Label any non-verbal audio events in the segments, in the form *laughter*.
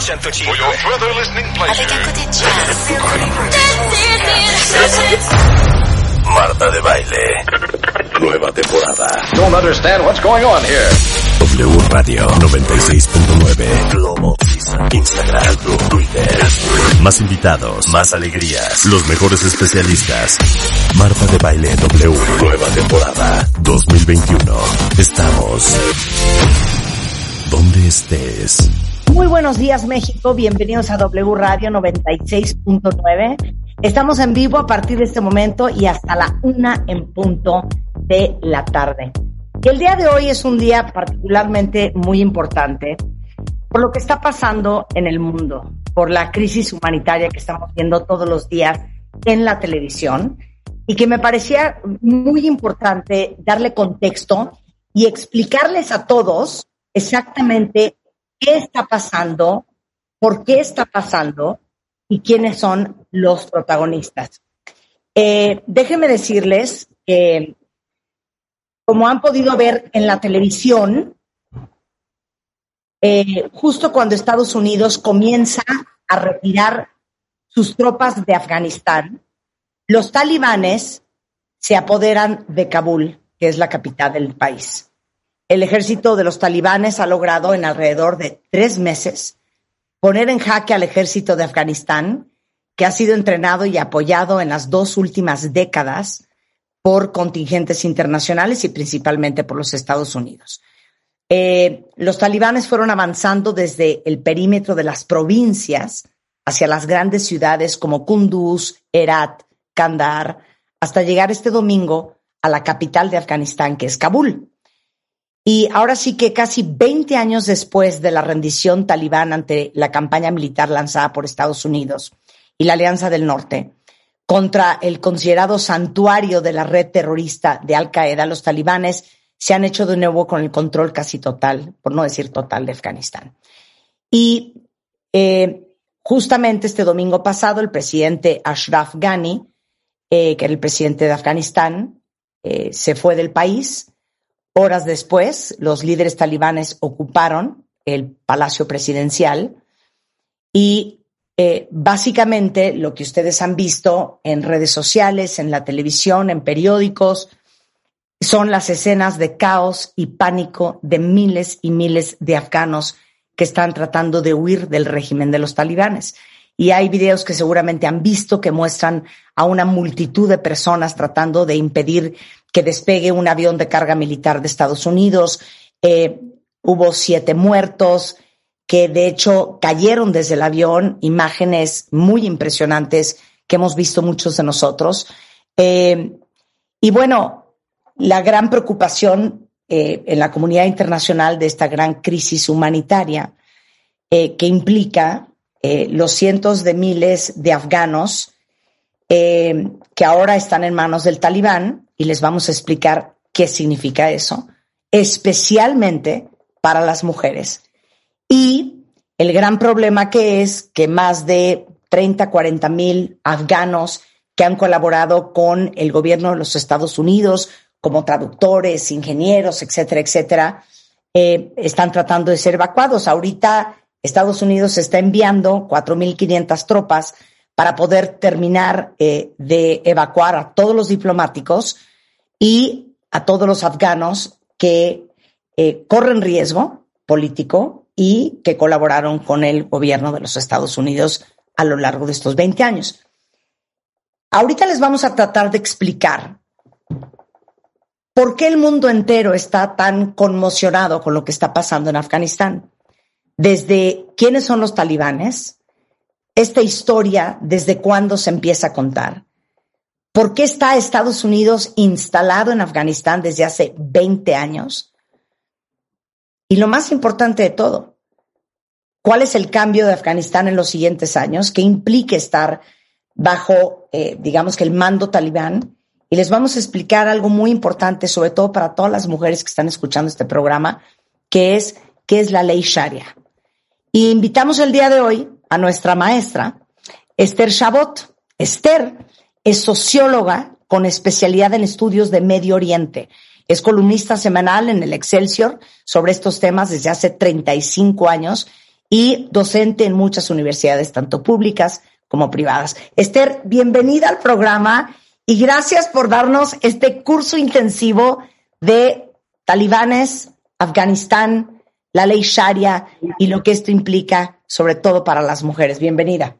For your further listening pleasure. Marta de Baile. Nueva temporada. Don't understand what's going on here. W Radio 96.9. Globo. Instagram. Twitter. Más invitados. Más alegrías. Los mejores especialistas. Marta de Baile W. Nueva temporada 2021. Estamos donde estés. Muy buenos días México, bienvenidos a W Radio 96.9. Estamos en vivo a partir de este momento y hasta la una en punto de la tarde. El día de hoy es un día particularmente muy importante por lo que está pasando en el mundo, por la crisis humanitaria que estamos viendo todos los días en la televisión y que me parecía muy importante darle contexto y explicarles a todos exactamente qué está pasando, por qué está pasando y quiénes son los protagonistas. Eh, déjenme decirles que, como han podido ver en la televisión, eh, justo cuando Estados Unidos comienza a retirar sus tropas de Afganistán, los talibanes se apoderan de Kabul, que es la capital del país el ejército de los talibanes ha logrado en alrededor de tres meses poner en jaque al ejército de Afganistán, que ha sido entrenado y apoyado en las dos últimas décadas por contingentes internacionales y principalmente por los Estados Unidos. Eh, los talibanes fueron avanzando desde el perímetro de las provincias hacia las grandes ciudades como Kunduz, Herat, Kandahar, hasta llegar este domingo a la capital de Afganistán, que es Kabul. Y ahora sí que casi 20 años después de la rendición talibán ante la campaña militar lanzada por Estados Unidos y la Alianza del Norte contra el considerado santuario de la red terrorista de Al Qaeda, los talibanes se han hecho de nuevo con el control casi total, por no decir total, de Afganistán. Y eh, justamente este domingo pasado, el presidente Ashraf Ghani, eh, que era el presidente de Afganistán, eh, se fue del país Horas después, los líderes talibanes ocuparon el palacio presidencial y eh, básicamente lo que ustedes han visto en redes sociales, en la televisión, en periódicos, son las escenas de caos y pánico de miles y miles de afganos que están tratando de huir del régimen de los talibanes. Y hay videos que seguramente han visto que muestran a una multitud de personas tratando de impedir que despegue un avión de carga militar de Estados Unidos. Eh, hubo siete muertos que de hecho cayeron desde el avión, imágenes muy impresionantes que hemos visto muchos de nosotros. Eh, y bueno, la gran preocupación eh, en la comunidad internacional de esta gran crisis humanitaria que implica los cientos de miles de afganos que ahora están en manos del talibán y les vamos a explicar qué significa eso, especialmente para las mujeres. Y el gran problema que es que más de 30, 40 mil afganos que han colaborado con el gobierno de los Estados Unidos como traductores, ingenieros, etcétera, etcétera, eh, están tratando de ser evacuados. Ahorita Estados Unidos está enviando 4.500 tropas para poder terminar eh, de evacuar a todos los diplomáticos y a todos los afganos que eh, corren riesgo político y que colaboraron con el gobierno de los Estados Unidos a lo largo de estos 20 años. Ahorita les vamos a tratar de explicar por qué el mundo entero está tan conmocionado con lo que está pasando en Afganistán. Desde quiénes son los talibanes, esta historia, desde cuándo se empieza a contar, ¿Por qué está Estados Unidos instalado en Afganistán desde hace 20 años? Y lo más importante de todo, ¿cuál es el cambio de Afganistán en los siguientes años que implique estar bajo, eh, digamos que el mando talibán? Y les vamos a explicar algo muy importante, sobre todo para todas las mujeres que están escuchando este programa, que es qué es la ley Sharia. Y invitamos el día de hoy a nuestra maestra, Esther Shabot. Esther es socióloga con especialidad en estudios de Medio Oriente. Es columnista semanal en el Excelsior sobre estos temas desde hace 35 años y docente en muchas universidades, tanto públicas como privadas. Esther, bienvenida al programa y gracias por darnos este curso intensivo de talibanes, Afganistán, la ley Sharia y lo que esto implica, sobre todo para las mujeres. Bienvenida.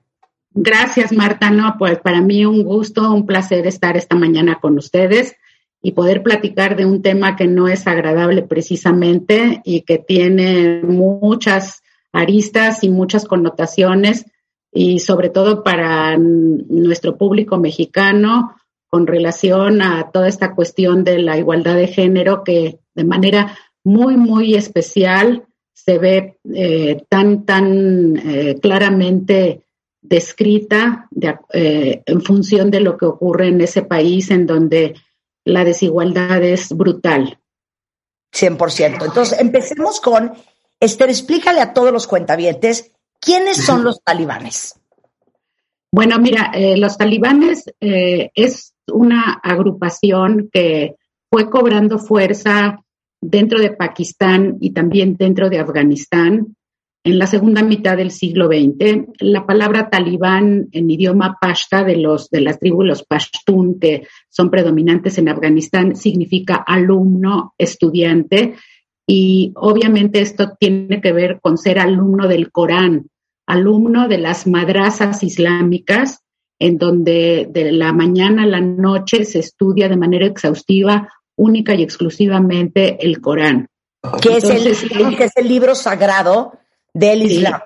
Gracias, Marta. No, pues para mí un gusto, un placer estar esta mañana con ustedes y poder platicar de un tema que no es agradable precisamente y que tiene muchas aristas y muchas connotaciones y sobre todo para nuestro público mexicano con relación a toda esta cuestión de la igualdad de género que de manera muy, muy especial se ve eh, tan, tan eh, claramente descrita eh, en función de lo que ocurre en ese país en donde la desigualdad es brutal. 100%. Entonces, empecemos con, Esther, explícale a todos los cuentavientes, ¿quiénes son los talibanes? Bueno, mira, eh, los talibanes eh, es una agrupación que fue cobrando fuerza dentro de Pakistán y también dentro de Afganistán en la segunda mitad del siglo XX. La palabra talibán en idioma pashta de, los, de las tribus, los pashtun, que son predominantes en Afganistán, significa alumno, estudiante, y obviamente esto tiene que ver con ser alumno del Corán, alumno de las madrazas islámicas, en donde de la mañana a la noche se estudia de manera exhaustiva, única y exclusivamente el Corán. ¿Qué es el, que es el libro sagrado del Islam.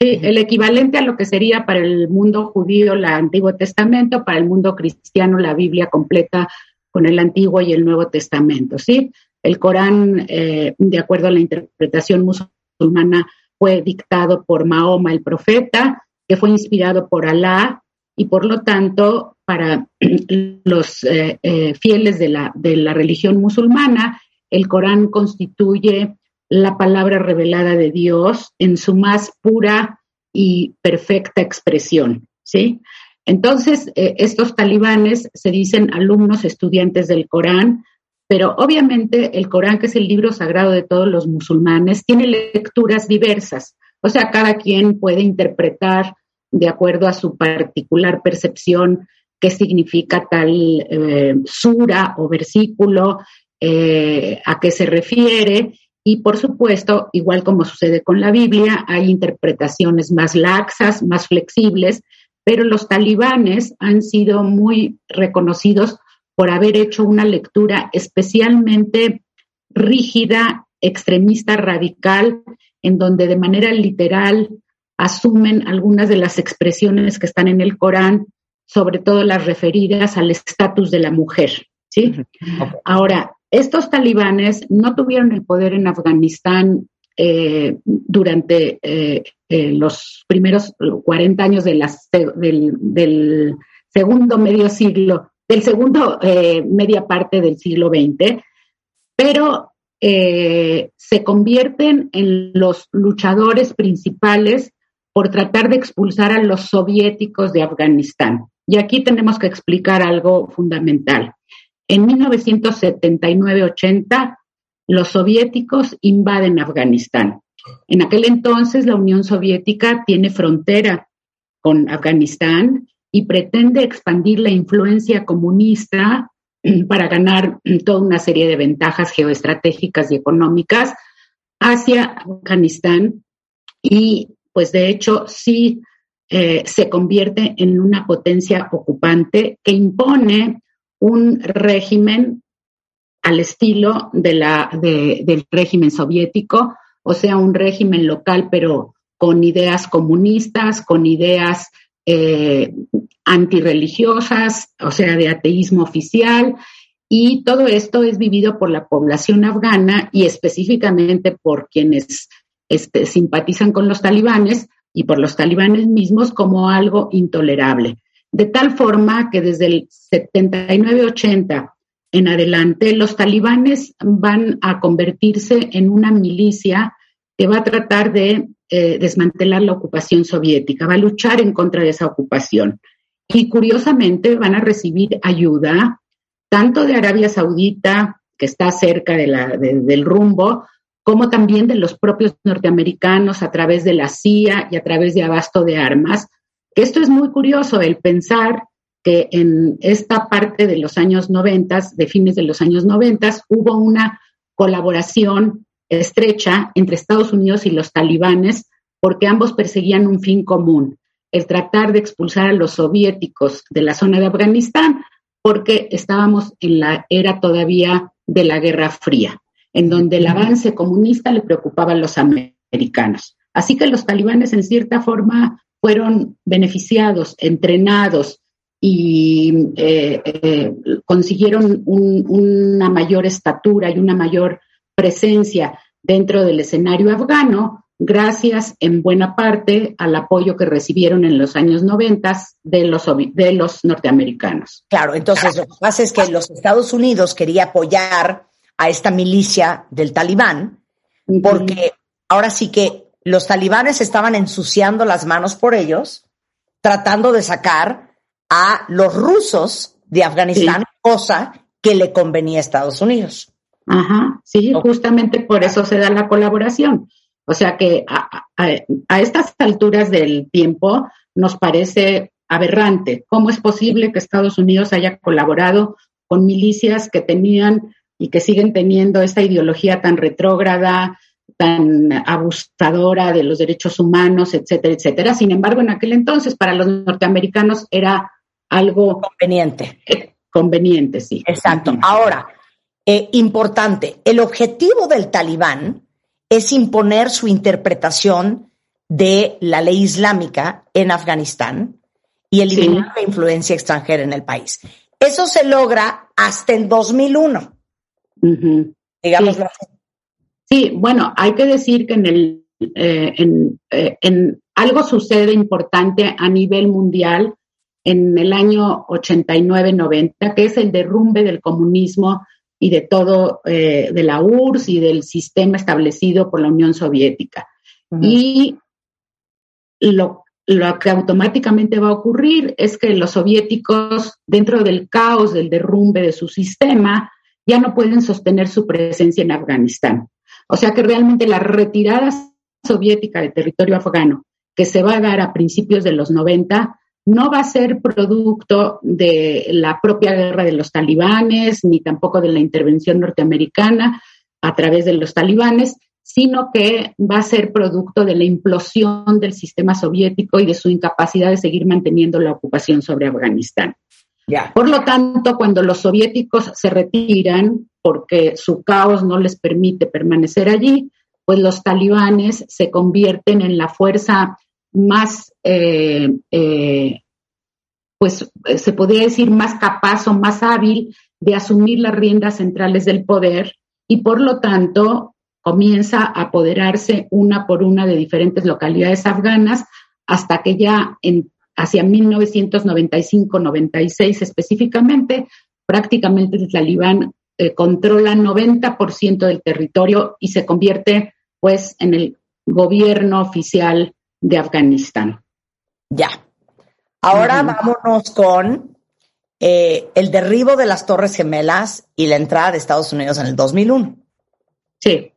Sí, el equivalente a lo que sería para el mundo judío el Antiguo Testamento, para el mundo cristiano la Biblia completa con el Antiguo y el Nuevo Testamento, ¿sí? El Corán, eh, de acuerdo a la interpretación musulmana, fue dictado por Mahoma, el profeta, que fue inspirado por Alá y por lo tanto para *clears throat* los eh, eh, fieles de la, de la religión musulmana, el Corán constituye la palabra revelada de Dios en su más pura y perfecta expresión, ¿sí? Entonces, eh, estos talibanes se dicen alumnos estudiantes del Corán, pero obviamente el Corán, que es el libro sagrado de todos los musulmanes, tiene lecturas diversas. O sea, cada quien puede interpretar de acuerdo a su particular percepción qué significa tal eh, sura o versículo, eh, a qué se refiere, y por supuesto, igual como sucede con la Biblia, hay interpretaciones más laxas, más flexibles, pero los talibanes han sido muy reconocidos por haber hecho una lectura especialmente rígida, extremista, radical, en donde de manera literal asumen algunas de las expresiones que están en el Corán, sobre todo las referidas al estatus de la mujer. ¿sí? Ahora, estos talibanes no tuvieron el poder en Afganistán eh, durante eh, eh, los primeros 40 años del, segundo medio siglo, del segundo media parte del siglo XX, pero se convierten en los luchadores principales por tratar de expulsar a los soviéticos de Afganistán. Y aquí tenemos que explicar algo fundamental. En 1979-80, los soviéticos invaden Afganistán. En aquel entonces, la Unión Soviética tiene frontera con Afganistán y pretende expandir la influencia comunista para ganar toda una serie de ventajas geoestratégicas y económicas hacia Afganistán y pues de hecho sí eh, se convierte en una potencia ocupante que impone un régimen al estilo de la, del régimen soviético, o sea, un régimen local, pero con ideas comunistas, con ideas eh, antirreligiosas, o sea, de ateísmo oficial. Y todo esto es vivido por la población afgana y específicamente por quienes este, simpatizan con los talibanes y por los talibanes mismos como algo intolerable de tal forma que desde el 79-80 en adelante los talibanes van a convertirse en una milicia que va a tratar de eh, desmantelar la ocupación soviética, va a luchar en contra de esa ocupación. Y curiosamente van a recibir ayuda tanto de Arabia Saudita, que está cerca del rumbo, como también de los propios norteamericanos a través de la CIA y a través de abasto de armas. Esto es muy curioso, el pensar que en esta parte de los años 90, de fines de los años 90, hubo una colaboración estrecha entre Estados Unidos y los talibanes porque ambos perseguían un fin común, el tratar de expulsar a los soviéticos de la zona de Afganistán porque estábamos en la era todavía de la Guerra Fría, en donde el avance comunista le preocupaba a los americanos. Así que los talibanes en cierta forma fueron beneficiados, entrenados y eh, eh, consiguieron una mayor estatura y una mayor presencia dentro del escenario afgano, gracias en buena parte al apoyo que recibieron en los años 90 de los, de los norteamericanos. Claro, entonces lo que pasa es que los Estados Unidos quería apoyar a esta milicia del talibán, porque ahora sí que los talibanes estaban ensuciando las manos por ellos, tratando de sacar a los rusos de Afganistán, cosa que le convenía a Estados Unidos. Ajá, sí, justamente por eso se da la colaboración. O sea que a, estas alturas del tiempo nos parece aberrante. ¿Cómo es posible que Estados Unidos haya colaborado con milicias que tenían y que siguen teniendo esta ideología tan retrógrada, tan abusadora de los derechos humanos, etcétera, etcétera? Sin embargo, en aquel entonces para los norteamericanos era algo conveniente. conveniente, sí. Exacto. Ahora, eh, importante, el objetivo del talibán es imponer su interpretación de la ley islámica en Afganistán y eliminar la influencia extranjera en el país. Eso se logra hasta en 2001. Digámoslo sí. Sí, bueno, hay que decir que en, el, eh, eh, en algo sucede importante a nivel mundial en el año 89-90, que es el derrumbe del comunismo y de todo, eh, de la URSS y del sistema establecido por la Unión Soviética. Y lo, lo que automáticamente va a ocurrir es que los soviéticos, dentro del caos del derrumbe de su sistema, ya no pueden sostener su presencia en Afganistán. O sea que realmente la retirada soviética del territorio afgano, que se va a dar a principios de los 90, no va a ser producto de la propia guerra de los talibanes, ni tampoco de la intervención norteamericana a través de los talibanes, sino que va a ser producto de la implosión del sistema soviético y de su incapacidad de seguir manteniendo la ocupación sobre Afganistán. Por lo tanto, cuando los soviéticos se retiran porque su caos no les permite permanecer allí, pues los talibanes se convierten en la fuerza más, eh, eh, pues eh, se podría decir, más capaz o más hábil de asumir las riendas centrales del poder y por lo tanto comienza a apoderarse una por una de diferentes localidades afganas hasta que ya en, hacia 1995-96 específicamente, prácticamente el talibán controla 90% del territorio y se convierte pues en el gobierno oficial de Afganistán. Ya. Ahora vámonos con eh, el derribo de las Torres Gemelas y la entrada de Estados Unidos en el 2001. Sí.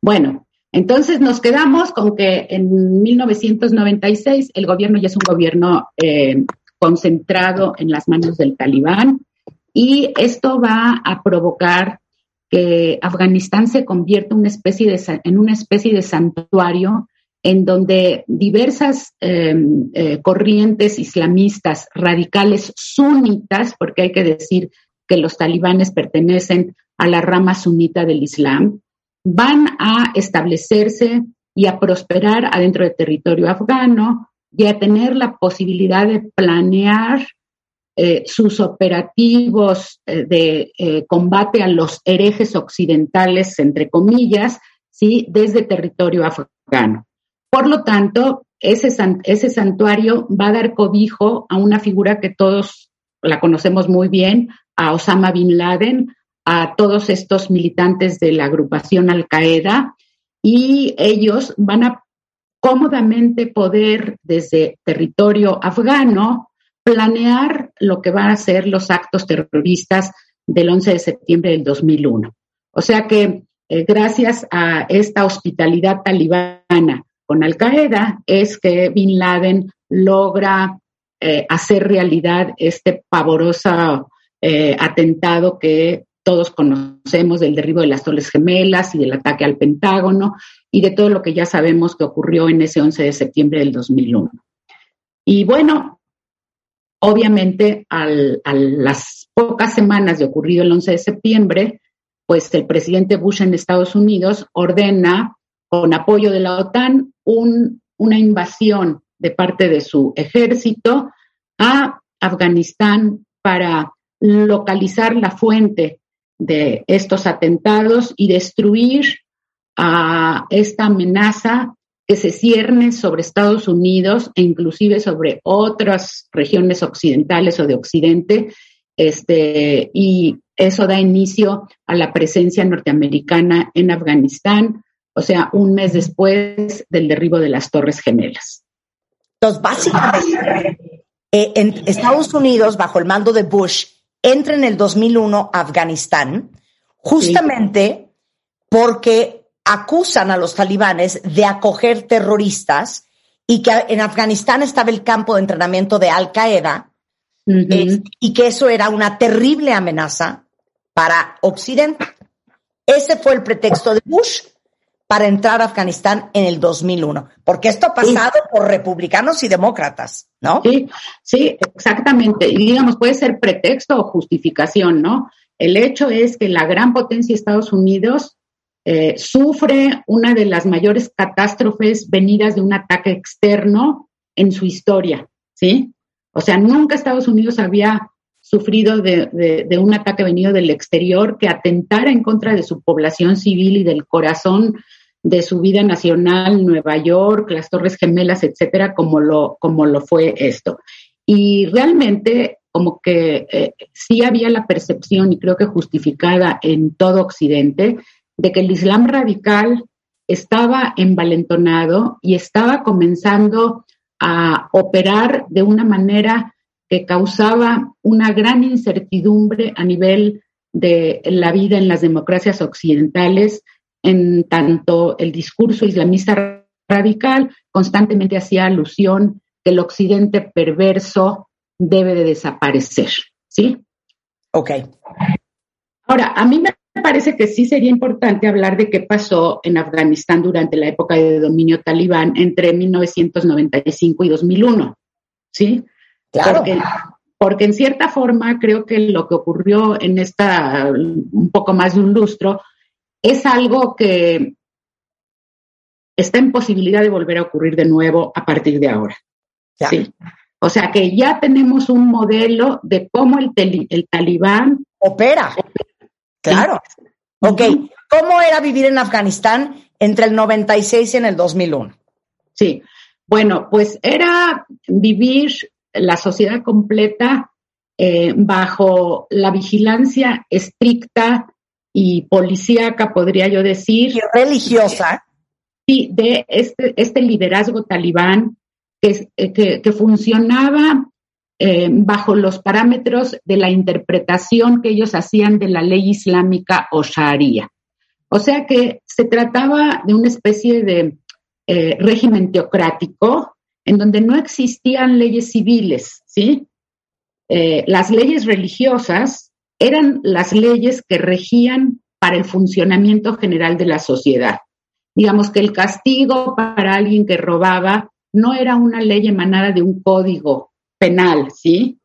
Bueno, entonces nos quedamos con que en 1996 el gobierno ya es un gobierno eh, concentrado en las manos del talibán y esto va a provocar que Afganistán se convierta una especie de, en una especie de santuario en donde diversas em, eh, corrientes islamistas radicales sunitas, porque hay que decir que los talibanes pertenecen a la rama sunita del Islam, van a establecerse y a prosperar adentro del territorio afgano y a tener la posibilidad de planear eh, sus operativos eh, de combate a los herejes occidentales, entre comillas, ¿sí? desde territorio afgano. Por lo tanto, ese, ese santuario va a dar cobijo a una figura que todos la conocemos muy bien, a Osama Bin Laden, a todos estos militantes de la agrupación Al Qaeda, y ellos van a cómodamente poder desde territorio afgano planear lo que van a ser los actos terroristas del 11 de septiembre del 2001. O sea que eh, gracias a esta hospitalidad talibana con Al Qaeda, es que Bin Laden logra eh, hacer realidad este pavoroso eh, atentado que todos conocemos del derribo de las Torres Gemelas y del ataque al Pentágono y de todo lo que ya sabemos que ocurrió en ese 11 de septiembre del 2001. Y bueno, obviamente a las pocas semanas de ocurrido el 11 de septiembre, pues el presidente Bush en Estados Unidos ordena, con apoyo de la OTAN, una invasión de parte de su ejército a Afganistán para localizar la fuente de estos atentados y destruir a esta amenaza que se cierne sobre Estados Unidos e inclusive sobre otras regiones occidentales o de Occidente, este, y eso da inicio a la presencia norteamericana en Afganistán, o sea, un mes después del derribo de las Torres Gemelas. Entonces, básicamente, eh, en Estados Unidos, bajo el mando de Bush, entra en el 2001 a Afganistán, justamente porque acusan a los talibanes de acoger terroristas y que en Afganistán estaba el campo de entrenamiento de Al Qaeda eh, y que eso era una terrible amenaza para Occidente. Ese fue el pretexto de Bush para entrar a Afganistán en el 2001, porque esto ha pasado por republicanos y demócratas, ¿no? Sí, sí, exactamente. Y digamos, puede ser pretexto o justificación, ¿no? El hecho es que la gran potencia Estados Unidos eh, sufre una de las mayores catástrofes venidas de un ataque externo en su historia, ¿sí? O sea, nunca Estados Unidos había sufrido de, un ataque venido del exterior que atentara en contra de su población civil y del corazón de su vida nacional, Nueva York, las Torres Gemelas, etcétera, como lo, como lo fue esto. Y realmente, como que eh, sí había la percepción, y creo que justificada en todo Occidente, de que el Islam radical estaba envalentonado y estaba comenzando a operar de una manera que causaba una gran incertidumbre a nivel de la vida en las democracias occidentales en tanto el discurso islamista radical constantemente hacía alusión que el occidente perverso debe de desaparecer, ¿sí? Ok. Ahora, a mí me parece que sí sería importante hablar de qué pasó en Afganistán durante la época de dominio talibán entre 1995 y 2001, ¿sí? Claro. Porque, porque en cierta forma creo que lo que ocurrió en esta un poco más de un lustro es algo que está en posibilidad de volver a ocurrir de nuevo a partir de ahora. Sí. O sea que ya tenemos un modelo de cómo el, el talibán opera. Claro. Ok. ¿Cómo era vivir en Afganistán entre el 96 y en el 2001? Sí. Bueno, pues era vivir la sociedad completa eh, bajo la vigilancia estricta y policíaca, podría yo decir. Y religiosa. Sí, de este, este liderazgo talibán que, eh, que, funcionaba eh, bajo los parámetros de la interpretación que ellos hacían de la ley islámica o sharia. O sea que se trataba de una especie de eh, régimen teocrático en donde no existían leyes civiles, ¿sí? las leyes religiosas eran las leyes que regían para el funcionamiento general de la sociedad. Digamos que el castigo para alguien que robaba no era una ley emanada de un código penal, ¿sí?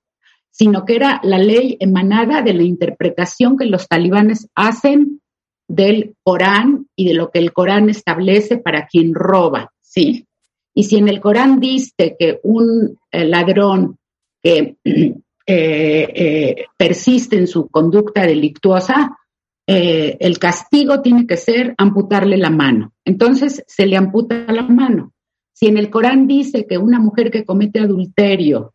Sino que era la ley emanada de la interpretación que los talibanes hacen del Corán y de lo que el Corán establece para quien roba, ¿sí? Y si en el Corán dice que un eh, ladrón que *clears throat* eh, eh, persiste en su conducta delictuosa, el castigo tiene que ser amputarle la mano. Entonces se le amputa la mano. Si en el Corán dice que una mujer que comete adulterio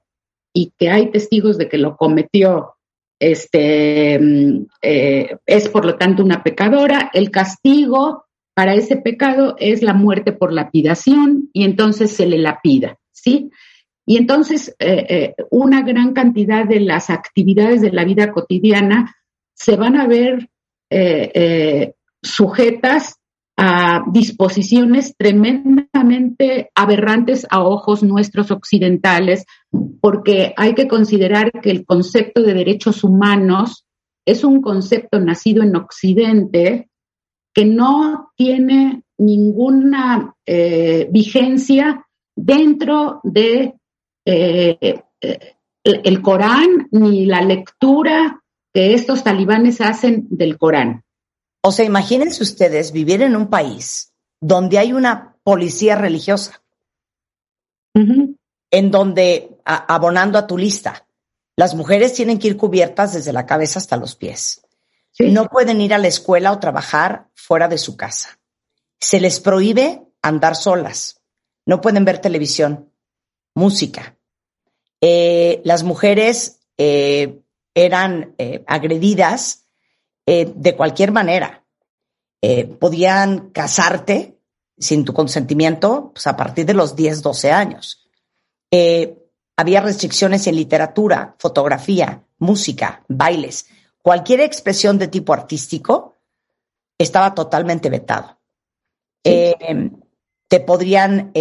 y que hay testigos de que lo cometió, este, mm, es por lo tanto una pecadora, el castigo para ese pecado es la muerte por lapidación y entonces se le lapida, ¿sí? Y entonces eh, eh, una gran cantidad de las actividades de la vida cotidiana se van a ver eh, sujetas a disposiciones tremendamente aberrantes a ojos nuestros occidentales, porque hay que considerar que el concepto de derechos humanos es un concepto nacido en Occidente que no tiene ninguna eh, vigencia dentro de eh, el Corán ni la lectura que estos talibanes hacen del Corán. O sea, imagínense ustedes vivir en un país donde hay una policía religiosa, en donde, abonando a tu lista, las mujeres tienen que ir cubiertas desde la cabeza hasta los pies. No pueden ir a la escuela o trabajar fuera de su casa. Se les prohíbe andar solas. No pueden ver televisión, música. Eh, las mujeres eh, eran eh, agredidas eh, de cualquier manera. Eh, podían casarte sin tu consentimiento pues, a partir de los 10, 12 años. Eh, había restricciones en literatura, fotografía, música, bailes. Cualquier expresión de tipo artístico estaba totalmente vetado. te podrían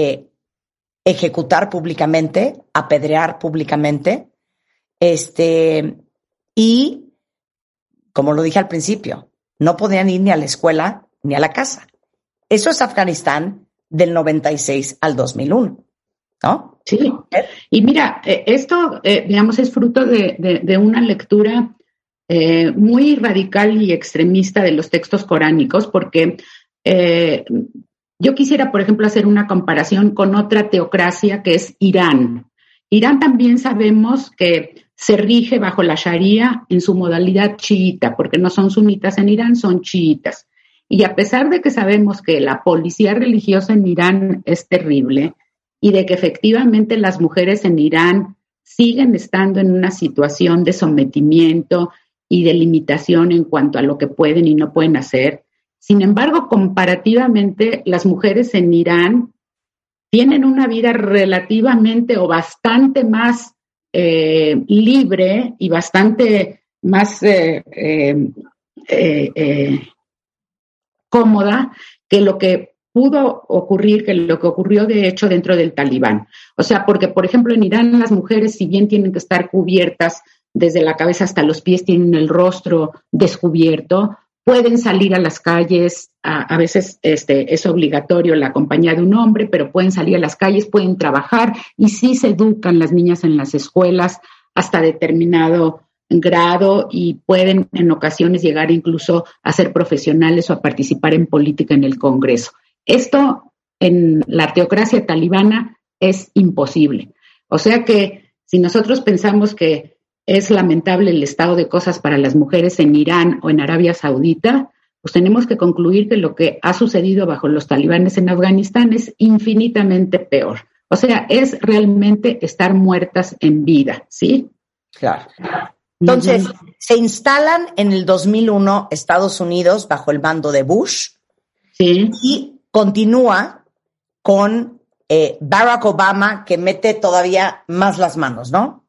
ejecutar públicamente, apedrear públicamente, este, y como lo dije al principio, no podían ir ni a la escuela ni a la casa. Eso es Afganistán del 96 al 2001, ¿no? Sí. Y mira, eh, esto, eh, digamos, es fruto de, una lectura eh, muy radical y extremista de los textos coránicos, porque yo quisiera, por ejemplo, hacer una comparación con otra teocracia que es Irán. Irán también sabemos que se rige bajo la Sharia en su modalidad chiita, porque no son sunitas en Irán, son chiitas. Y a pesar de que sabemos que la policía religiosa en Irán es terrible y de que efectivamente las mujeres en Irán siguen estando en una situación de sometimiento y de limitación en cuanto a lo que pueden y no pueden hacer, sin embargo, comparativamente, las mujeres en Irán tienen una vida relativamente o bastante más eh, libre y bastante más eh, eh, cómoda que lo que pudo ocurrir, que lo que ocurrió de hecho dentro del talibán. O sea, porque por ejemplo en Irán las mujeres, si bien tienen que estar cubiertas desde la cabeza hasta los pies, tienen el rostro descubierto, pueden salir a las calles, a, veces este, es obligatorio la compañía de un hombre, pero pueden salir a las calles, pueden trabajar y sí se educan las niñas en las escuelas hasta determinado grado y pueden en ocasiones llegar incluso a ser profesionales o a participar en política en el Congreso. Esto en la teocracia talibana es imposible. O sea que si nosotros pensamos que es lamentable el estado de cosas para las mujeres en Irán o en Arabia Saudita, pues tenemos que concluir que lo que ha sucedido bajo los talibanes en Afganistán es infinitamente peor. O sea, es realmente estar muertas en vida, ¿sí? Claro. Entonces, se instalan en el 2001 Estados Unidos bajo el mando de Bush sí. y continúa con eh, Barack Obama que mete todavía más las manos, ¿no?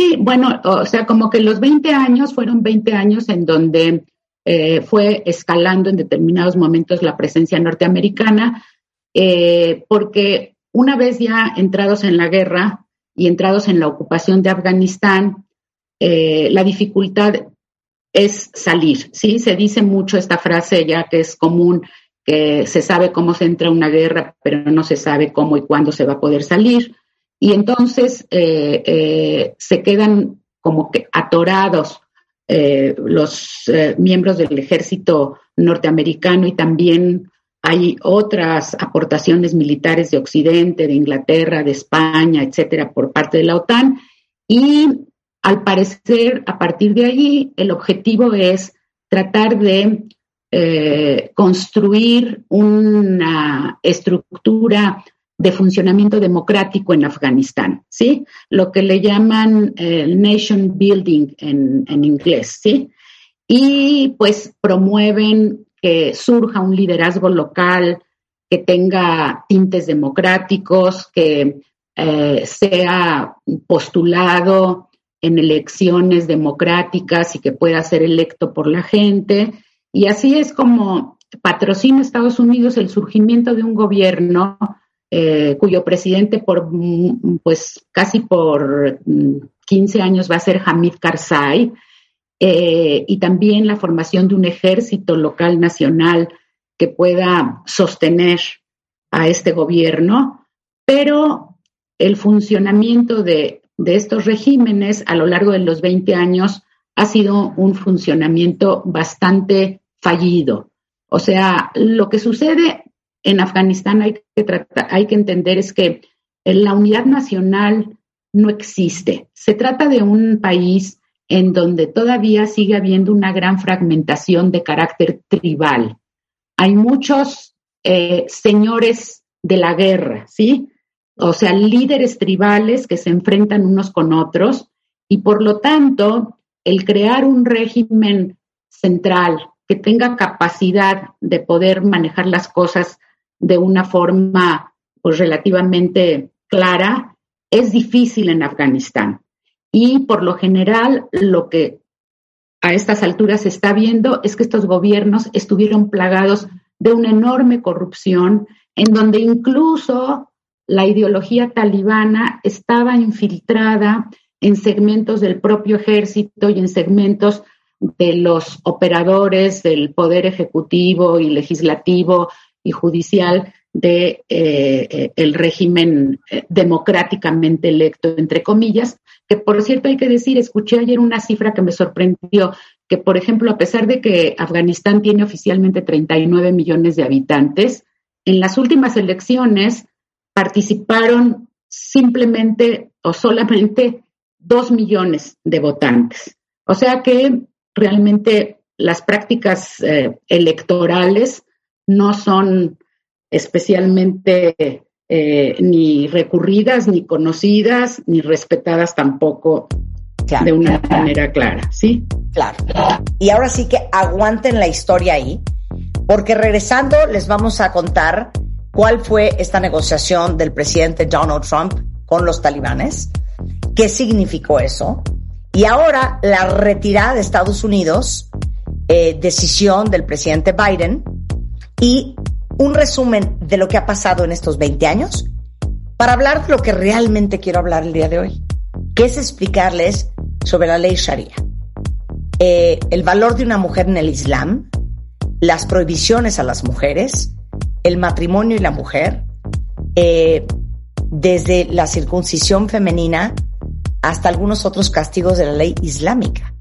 Sí, bueno, o sea, como que los 20 años fueron 20 años en donde eh, fue escalando en determinados momentos la presencia norteamericana, eh, porque una vez ya entrados en la guerra y entrados en la ocupación de Afganistán, eh, la dificultad es salir, ¿sí? Se dice mucho esta frase ya que es común, que se sabe cómo se entra una guerra, pero no se sabe cómo y cuándo se va a poder salir y entonces eh, eh, se quedan como que atorados eh, los miembros del ejército norteamericano y también hay otras aportaciones militares de Occidente, de Inglaterra, de España, etcétera, por parte de la OTAN. Y al parecer, a partir de allí, el objetivo es tratar de construir una estructura de funcionamiento democrático en Afganistán, ¿sí? Lo que le llaman eh, nation building en, en, inglés, ¿sí? Y pues promueven que surja un liderazgo local que tenga tintes democráticos, que eh, sea postulado en elecciones democráticas y que pueda ser electo por la gente. Y así es como patrocina Estados Unidos el surgimiento de un gobierno eh, cuyo presidente por mm, pues casi por 15 mm, años va a ser Hamid Karzai, eh, y también la formación de un ejército local nacional que pueda sostener a este gobierno, pero el funcionamiento de, de estos regímenes a lo largo de los 20 años ha sido un funcionamiento bastante fallido. O sea, lo que sucede en Afganistán hay que, hay que entender es que la unidad nacional no existe. Se trata de un país en donde todavía sigue habiendo una gran fragmentación de carácter tribal. Hay muchos eh, señores de la guerra, ¿sí? O sea, líderes tribales que se enfrentan unos con otros y por lo tanto, el crear un régimen central que tenga capacidad de poder manejar las cosas de una forma pues, relativamente clara, es difícil en Afganistán. Y por lo general, lo que a estas alturas se está viendo es que estos gobiernos estuvieron plagados de una enorme corrupción, en donde incluso la ideología talibana estaba infiltrada en segmentos del propio ejército y en segmentos de los operadores del poder ejecutivo y legislativo y judicial de eh, eh, el régimen eh, democráticamente electo, entre comillas, que por cierto hay que decir, escuché ayer una cifra que me sorprendió, que por ejemplo, a pesar de que Afganistán tiene oficialmente 39 millones de habitantes, en las últimas elecciones participaron simplemente o solamente dos millones de votantes. O sea que realmente las prácticas electorales no son especialmente eh, ni recurridas, ni conocidas, ni respetadas tampoco de una manera clara, ¿sí? Claro. Y ahora sí que aguanten la historia ahí, porque regresando les vamos a contar cuál fue esta negociación del presidente Donald Trump con los talibanes, qué significó eso, y ahora la retirada de Estados Unidos, eh, decisión del presidente Biden, y un resumen de lo que ha pasado en estos 20 años para hablar de lo que realmente quiero hablar el día de hoy, que es explicarles sobre la ley Sharia, eh, el valor de una mujer en el Islam, las prohibiciones a las mujeres, el matrimonio y la mujer, eh, desde la circuncisión femenina hasta algunos otros castigos de la ley islámica.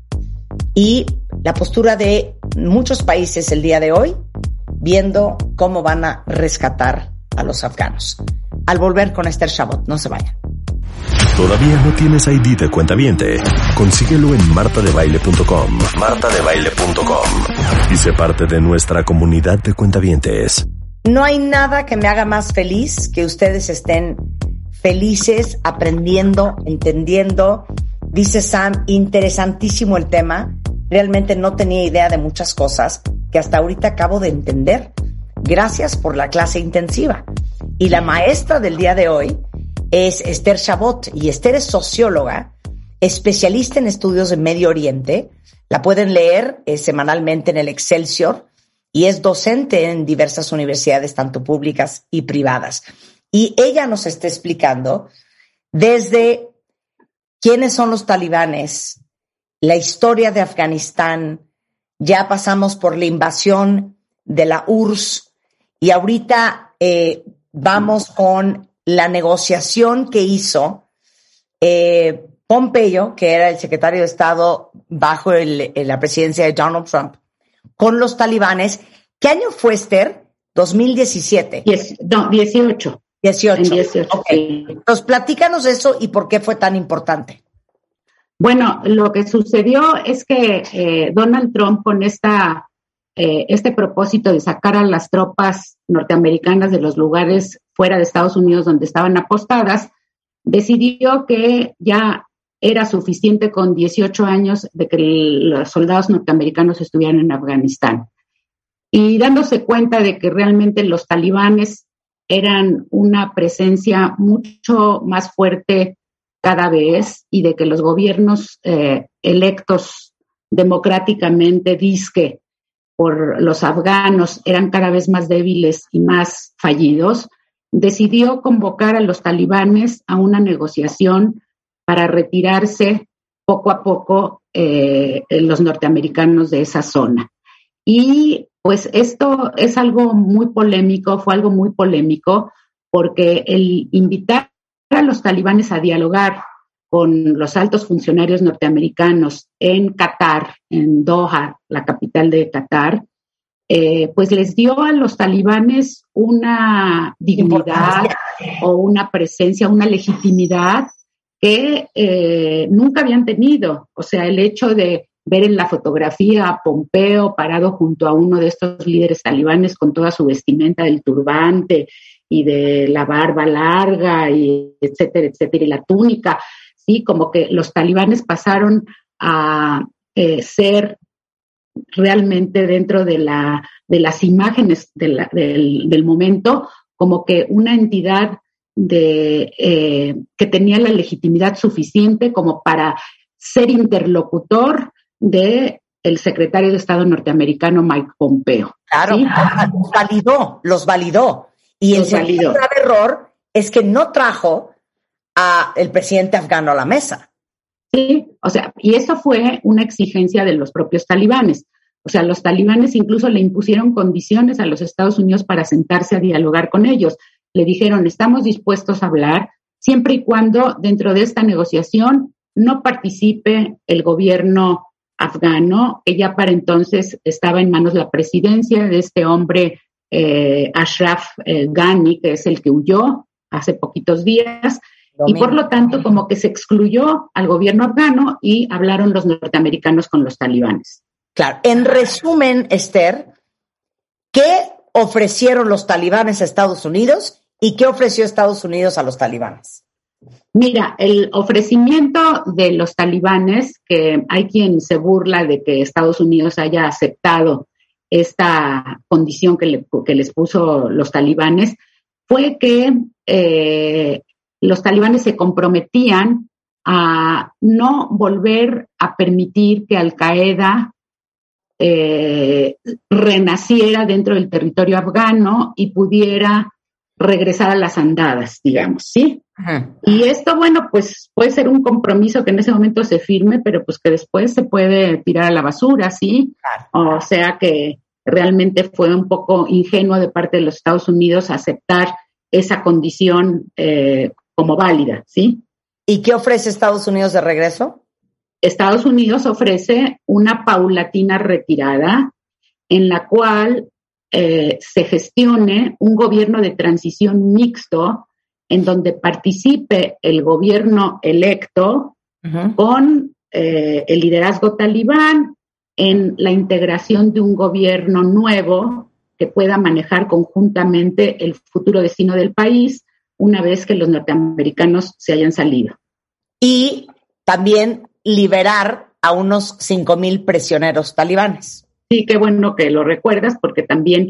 Y la postura de muchos países el día de hoy viendo cómo van a rescatar a los afganos. Al volver con Esther Shabot, no se vayan. ¿Todavía no tienes ID de cuenta viente? Consíguelo en martadebaile.com. martadebaile.com. Y sé parte de nuestra comunidad de cuentavientes. No hay nada que me haga más feliz que ustedes estén felices, aprendiendo, entendiendo. Dice Sam, interesantísimo el tema. Realmente no tenía idea de muchas cosas que hasta ahorita acabo de entender. Gracias por la clase intensiva. Y la maestra del día de hoy es Esther Chabot y Esther es socióloga, especialista en estudios de Medio Oriente. La pueden leer eh, semanalmente en el Excelsior y es docente en diversas universidades, tanto públicas y privadas. Y ella nos está explicando desde quiénes son los talibanes, la historia de Afganistán, ya pasamos por la invasión de la URSS y ahorita eh, vamos con la negociación que hizo eh, Pompeyo, que era el secretario de Estado bajo la presidencia de Donald Trump, con los talibanes. ¿Qué año fue, Esther? 2017. no, 18. 18. 18 ok. Entonces, platícanos eso y por qué fue tan importante. Bueno, lo que sucedió es que eh, Donald Trump con eh, este propósito de sacar a las tropas norteamericanas de los lugares fuera de Estados Unidos donde estaban apostadas, decidió que ya era suficiente con 18 años de que los soldados norteamericanos estuvieran en Afganistán. Y dándose cuenta de que realmente los talibanes eran una presencia mucho más fuerte cada vez y de que los gobiernos eh, electos democráticamente disque por los afganos eran cada vez más débiles y más fallidos, decidió convocar a los talibanes a una negociación para retirarse poco a poco eh, los norteamericanos de esa zona. Y pues esto es algo muy polémico, fue algo muy polémico, porque el invitar a los talibanes a dialogar con los altos funcionarios norteamericanos en Qatar, en Doha, la capital de Qatar, eh, pues les dio a los talibanes una dignidad o una presencia, una legitimidad que eh, nunca habían tenido. O sea, el hecho de ver en la fotografía a Pompeo parado junto a uno de estos líderes talibanes con toda su vestimenta del turbante y de la barba larga y etcétera, etcétera, y la túnica, sí, como que los talibanes pasaron a eh, ser realmente dentro de, la, de las imágenes del, del, momento como que una entidad de, eh, que tenía la legitimidad suficiente como para ser interlocutor de el secretario de Estado norteamericano Mike Pompeo. Claro, los validó, los validó. Y el grave error es que no trajo a el presidente afgano a la mesa. Sí, o sea, y eso fue una exigencia de los propios talibanes. O sea, los talibanes incluso le impusieron condiciones a los Estados Unidos para sentarse a dialogar con ellos. Le dijeron, estamos dispuestos a hablar siempre y cuando dentro de esta negociación no participe el gobierno afgano, que ya para entonces estaba en manos la presidencia de este hombre eh, Ashraf eh, Ghani, que es el que huyó hace poquitos días, y por lo tanto como que se excluyó al gobierno afgano y hablaron los norteamericanos con los talibanes. Claro, en resumen, Esther, ¿qué ofrecieron los talibanes a Estados Unidos y qué ofreció Estados Unidos a los talibanes? Mira, el ofrecimiento de los talibanes, que hay quien se burla de que Estados Unidos haya aceptado esta condición que, les puso los talibanes, fue que eh, los talibanes se comprometían a no volver a permitir que Al Qaeda eh, renaciera dentro del territorio afgano y pudiera regresar a las andadas, digamos, ¿sí? Y esto, bueno, pues puede ser un compromiso que en ese momento se firme, pero pues que después se puede tirar a la basura, ¿sí? O sea que realmente fue un poco ingenuo de parte de los Estados Unidos aceptar esa condición eh, como válida, ¿sí? ¿Y qué ofrece Estados Unidos de regreso? Estados Unidos ofrece una paulatina retirada en la cual eh, se gestione un gobierno de transición mixto en donde participe el gobierno electo con eh, el liderazgo talibán en la integración de un gobierno nuevo que pueda manejar conjuntamente el futuro destino del país una vez que los norteamericanos se hayan salido. Y también liberar a unos 5.000 prisioneros talibanes. Sí, qué bueno que lo recuerdas porque también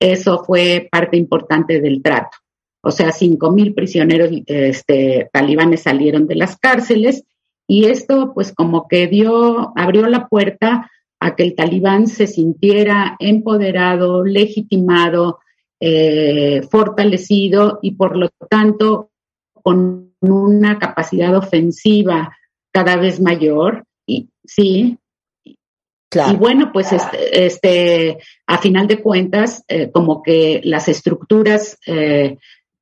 eso fue parte importante del trato. O sea, 5.000 prisioneros este, talibanes salieron de las cárceles y esto pues como que dio, abrió la puerta a que el talibán se sintiera empoderado, legitimado, eh, fortalecido y por lo tanto con una capacidad ofensiva cada vez mayor. Y sí, y bueno, pues este, este, a final de cuentas, eh, como que las estructuras eh,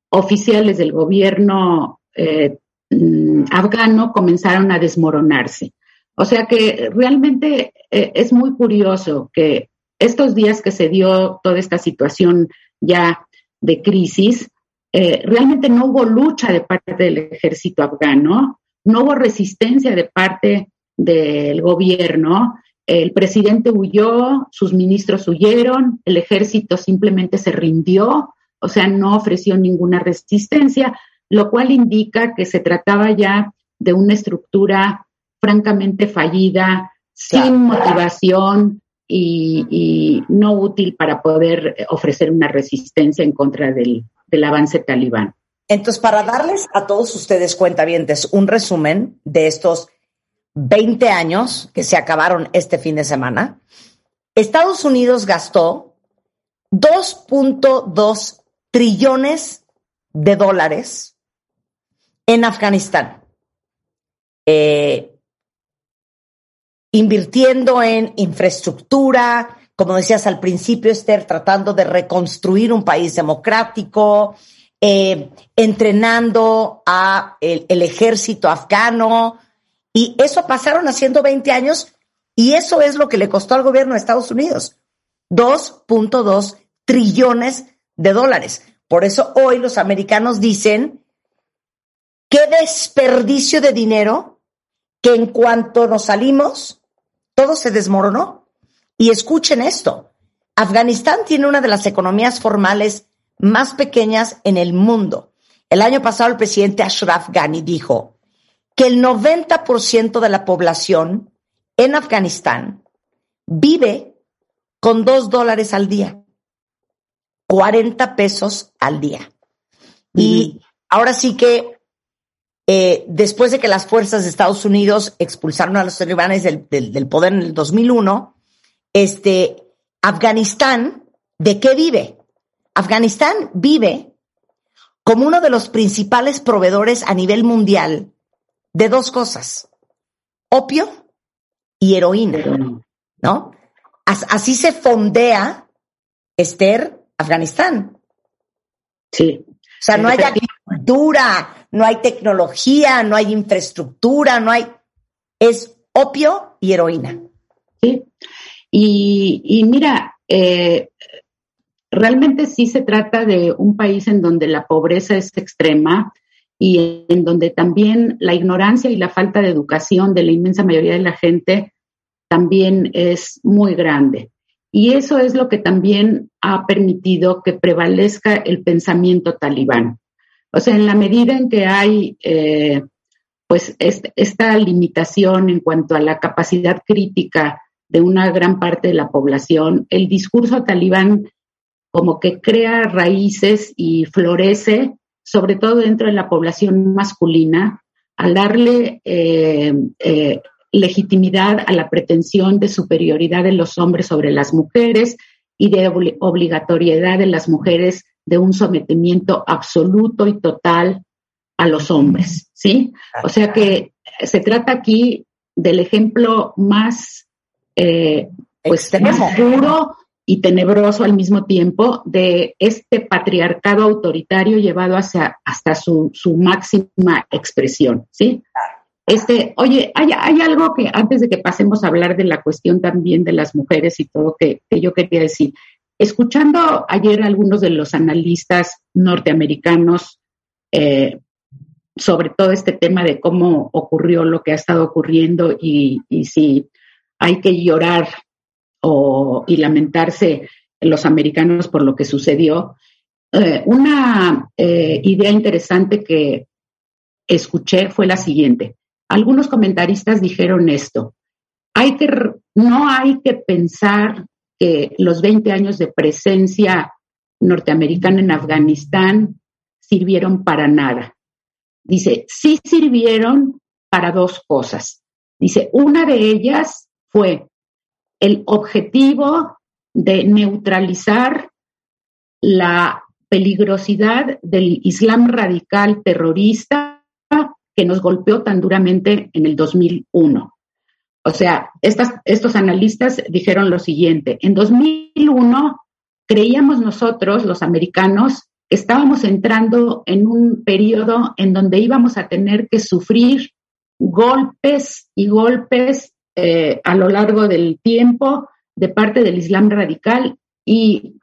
oficiales del gobierno eh, mm, afgano comenzaron a desmoronarse. O sea que realmente es muy curioso que estos días que se dio toda esta situación ya de crisis, realmente no hubo lucha de parte del ejército afgano, no hubo resistencia de parte del gobierno, el presidente huyó, sus ministros huyeron, el ejército simplemente se rindió, o sea, no ofreció ninguna resistencia, lo cual indica que se trataba ya de una estructura francamente fallida, sin motivación y, no útil para poder ofrecer una resistencia en contra del, del avance talibán. Entonces, para darles a todos ustedes cuentavientes un resumen de estos 20 años que se acabaron este fin de semana, Estados Unidos gastó 2.2 trillones de dólares en Afganistán, eh, invirtiendo en infraestructura, como decías al principio, Esther, tratando de reconstruir un país democrático, eh, entrenando a el, ejército afgano, y eso pasaron haciendo 20 años, y eso es lo que le costó al gobierno de Estados Unidos, 2.2 trillones de dólares. Por eso hoy los americanos dicen, qué desperdicio de dinero que en cuanto nos salimos, todo se desmoronó. Y escuchen esto, Afganistán tiene una de las economías formales más pequeñas en el mundo. El año pasado el presidente Ashraf Ghani dijo que el 90% de la población en Afganistán vive con dos dólares al día, 40 pesos al día. Y ahora sí que eh, después de que las fuerzas de Estados Unidos expulsaron a los talibanes del, del, poder en el 2001, este, Afganistán, ¿de qué vive? Afganistán vive como uno de los principales proveedores a nivel mundial de dos cosas, opio y heroína, ¿no? Así se fondea, Esther, Afganistán. Sí. O sea, no hay agricultura, no hay tecnología, no hay infraestructura, no hay... Es opio y heroína. Sí. Y, mira, eh, realmente sí se trata de un país en donde la pobreza es extrema y en donde también la ignorancia y la falta de educación de la inmensa mayoría de la gente también es muy grande. Y eso es lo que también ha permitido que prevalezca el pensamiento talibán. O sea, en la medida en que hay eh, pues esta limitación en cuanto a la capacidad crítica de una gran parte de la población, el discurso talibán como que crea raíces y florece, sobre todo dentro de la población masculina, al darle eh, eh, legitimidad a la pretensión de superioridad de los hombres sobre las mujeres y de obligatoriedad de las mujeres de un sometimiento absoluto y total a los hombres, ¿sí? O sea que se trata aquí del ejemplo más, eh, pues, más puro y tenebroso al mismo tiempo de este patriarcado autoritario llevado hacia, hasta su, su máxima expresión, ¿sí? Este, oye, hay, hay, algo que antes de que pasemos a hablar de la cuestión también de las mujeres y todo que, que yo quería decir. Escuchando ayer a algunos de los analistas norteamericanos eh, sobre todo este tema de cómo ocurrió lo que ha estado ocurriendo y, y si hay que llorar y lamentarse los americanos por lo que sucedió. Eh, una eh, idea interesante que escuché fue la siguiente. Algunos comentaristas dijeron esto. Hay que, no hay que pensar que los 20 años de presencia norteamericana en Afganistán sirvieron para nada. Dice, sí sirvieron para dos cosas. Dice, una de ellas fue el objetivo de neutralizar la peligrosidad del Islam radical terrorista que nos golpeó tan duramente en el 2001. O sea, estos analistas dijeron lo siguiente, en 2001 creíamos nosotros, los americanos, que estábamos entrando en un periodo en donde íbamos a tener que sufrir golpes y golpes eh, a lo largo del tiempo de parte del Islam radical y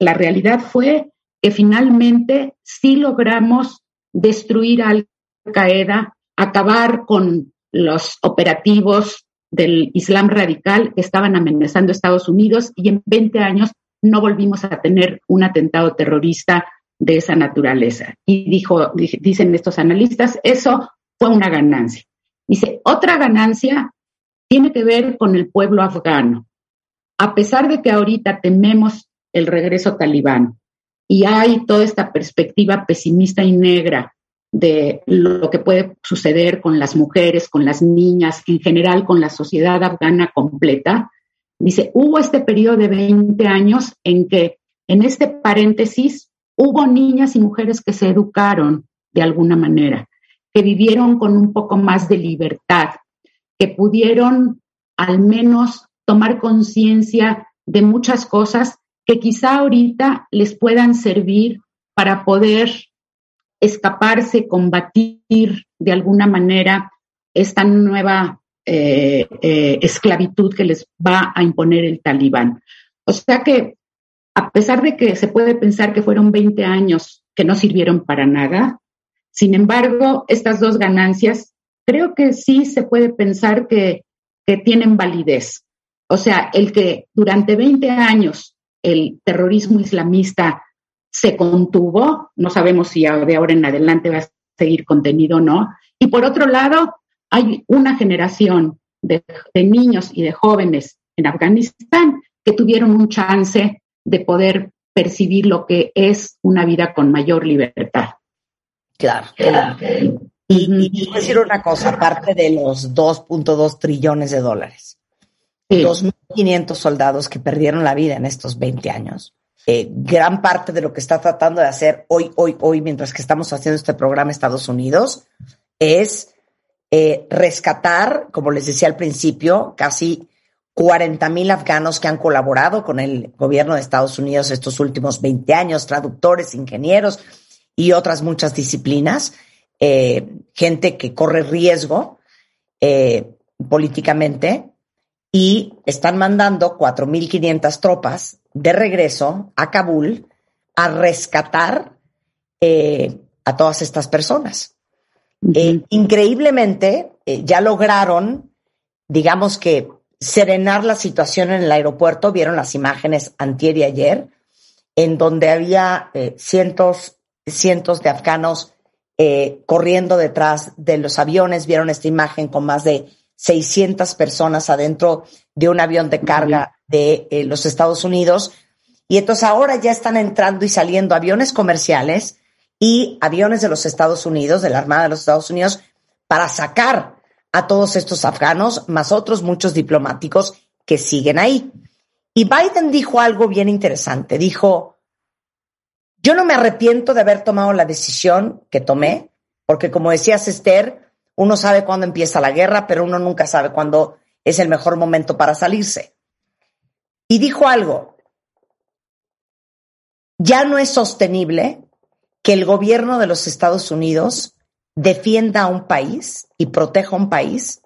la realidad fue que finalmente sí logramos destruir Al Qaeda, acabar con los operativos del Islam radical que estaban amenazando a Estados Unidos y en 20 años no volvimos a tener un atentado terrorista de esa naturaleza. Y dijo, dicen estos analistas, eso fue una ganancia. Dice, otra ganancia tiene que ver con el pueblo afgano. A pesar de que ahorita tememos el regreso talibán y hay toda esta perspectiva pesimista y negra de lo que puede suceder con las mujeres, con las niñas, en general con la sociedad afgana completa, Dice, hubo este periodo de 20 años en que, en este paréntesis, hubo niñas y mujeres que se educaron de alguna manera, que vivieron con un poco más de libertad, que pudieron al menos tomar conciencia de muchas cosas que quizá ahorita les puedan servir para poder escaparse, combatir de alguna manera esta nueva eh, eh, esclavitud que les va a imponer el talibán. O sea que, a pesar de que se puede pensar que fueron 20 años que no sirvieron para nada, sin embargo, estas dos ganancias creo que sí se puede pensar que, que tienen validez. O sea, el que durante 20 años el terrorismo islamista se contuvo, no sabemos si de ahora en adelante va a seguir contenido o no. Y por otro lado, hay una generación de, niños y de jóvenes en Afganistán que tuvieron un chance de poder percibir lo que es una vida con mayor libertad. Claro, claro. Y, y, decir una cosa, aparte de los 2.2 trillones de dólares, 2.500 soldados que perdieron la vida en estos 20 años. Eh, gran parte de lo que está tratando de hacer hoy, hoy, hoy, mientras que estamos haciendo este programa Estados Unidos, es eh, rescatar, como les decía al principio, casi 40 mil afganos que han colaborado con el gobierno de Estados Unidos estos últimos 20 años, traductores, ingenieros y otras muchas disciplinas, eh, gente que corre riesgo políticamente y están mandando 4.500 tropas de regreso a Kabul a rescatar eh, a todas estas personas. Eh, increíblemente, eh, ya lograron, digamos que, serenar la situación en el aeropuerto. Vieron las imágenes antier y ayer, en donde había cientos, cientos de afganos corriendo detrás de los aviones. Vieron esta imagen con más de 600 personas adentro de un avión de carga de eh, los Estados Unidos. Y entonces ahora ya están entrando y saliendo aviones comerciales y aviones de los Estados Unidos, de la Armada de los Estados Unidos, para sacar a todos estos afganos, más otros muchos diplomáticos que siguen ahí. Y Biden dijo algo bien interesante. Dijo, yo no me arrepiento de haber tomado la decisión que tomé, porque como decías Esther, uno sabe cuándo empieza la guerra, pero uno nunca sabe cuándo es el mejor momento para salirse. Y dijo algo, ya no es sostenible que el gobierno de los Estados Unidos defienda a un país y proteja a un país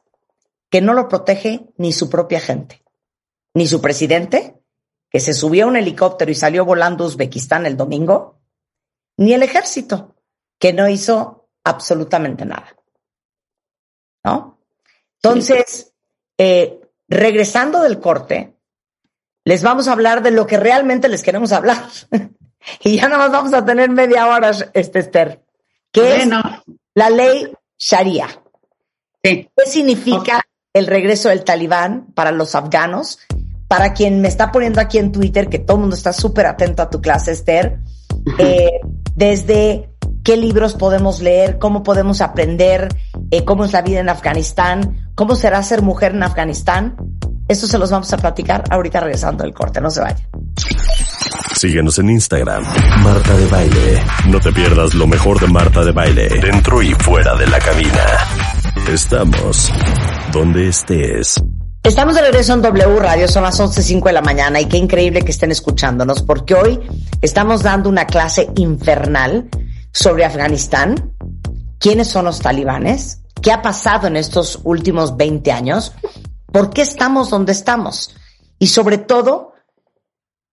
que no lo protege ni su propia gente, ni su presidente, que se subió a un helicóptero y salió volando a Uzbekistán el domingo, ni el ejército, que no hizo absolutamente nada. ¿no? Entonces, eh, regresando del corte, les vamos a hablar de lo que realmente les queremos hablar. *laughs* y ya nada más vamos a tener media hora, este Esther, que es la ley Sharia. ¿Qué significa el regreso del talibán para los afganos? Para quien me está poniendo aquí en Twitter, que todo el mundo está súper atento a tu clase, Esther, eh, *laughs* desde qué libros podemos leer, cómo podemos aprender, eh, cómo es la vida en Afganistán, cómo será ser mujer en Afganistán. Eso se los vamos a platicar ahorita regresando del corte, no se vayan. Síguenos en Instagram, Marta de Baile. No te pierdas lo mejor de Marta de Baile, dentro y fuera de la cabina. Estamos donde estés. Estamos de regreso en W Radio, son las 11.05 de la mañana y qué increíble que estén escuchándonos porque hoy estamos dando una clase infernal sobre Afganistán, quiénes son los talibanes, qué ha pasado en estos últimos 20 años, por qué estamos donde estamos y sobre todo,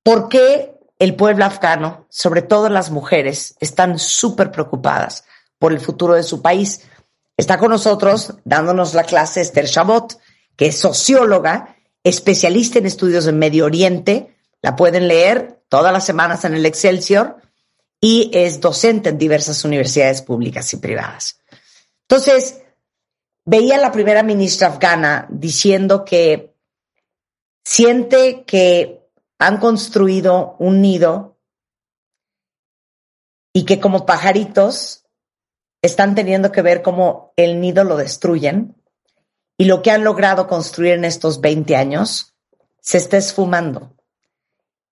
por qué el pueblo afgano, sobre todo las mujeres, están súper preocupadas por el futuro de su país. Está con nosotros dándonos la clase Esther Shabot, que es socióloga, especialista en estudios de Medio Oriente. La pueden leer todas las semanas en el Excelsior y es docente en diversas universidades públicas y privadas. Entonces, veía a la primera ministra afgana diciendo que siente que han construido un nido y que como pajaritos están teniendo que ver cómo el nido lo destruyen y lo que han logrado construir en estos 20 años se está esfumando.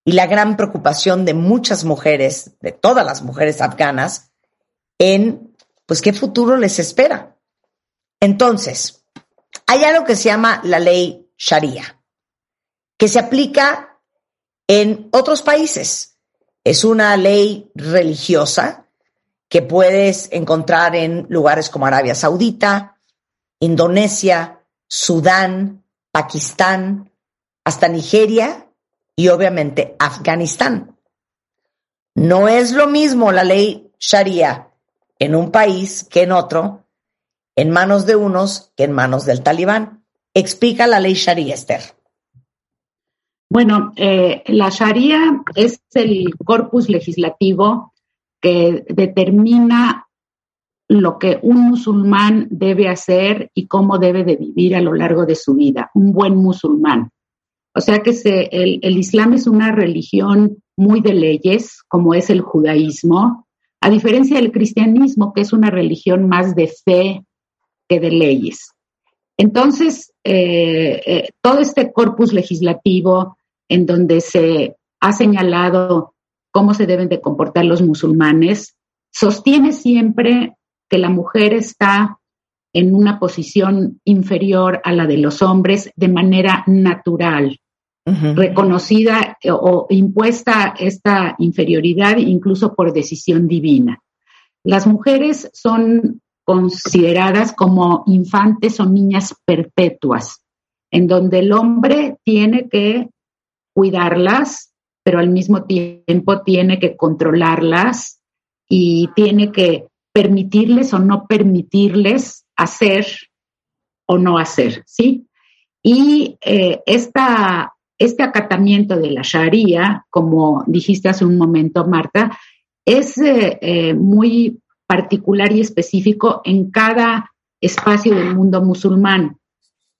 Y la gran preocupación de muchas mujeres, de todas las mujeres afganas, en, pues, qué futuro les espera. Entonces, hay algo que se llama la ley Sharia, que se aplica en otros países. Es una ley religiosa que puedes encontrar en lugares como Arabia Saudita, Indonesia, Sudán, Pakistán, hasta Nigeria y obviamente Afganistán. No es lo mismo la ley Sharia en un país que en otro, en manos de unos que en manos del talibán. Explica la ley Sharia, Esther. Bueno, eh, la Sharia es el corpus legislativo que determina lo que un musulmán debe hacer y cómo debe de vivir a lo largo de su vida, un buen musulmán. O sea que el, el, Islam es una religión muy de leyes, como es el judaísmo, a diferencia del cristianismo, que es una religión más de fe que de leyes. Entonces, eh, eh, todo este corpus legislativo en donde se ha señalado cómo se deben de comportar los musulmanes, sostiene siempre que la mujer está en una posición inferior a la de los hombres de manera natural, reconocida o, o impuesta esta inferioridad incluso por decisión divina. Las mujeres son consideradas como infantes o niñas perpetuas, en donde el hombre tiene que cuidarlas, pero al mismo tiempo tiene que controlarlas y tiene que permitirles o no permitirles hacer o no hacer, ¿sí? Y eh, esta, este acatamiento de la Sharia, como dijiste hace un momento, Marta, es eh, eh, muy particular y específico en cada espacio del mundo musulmán.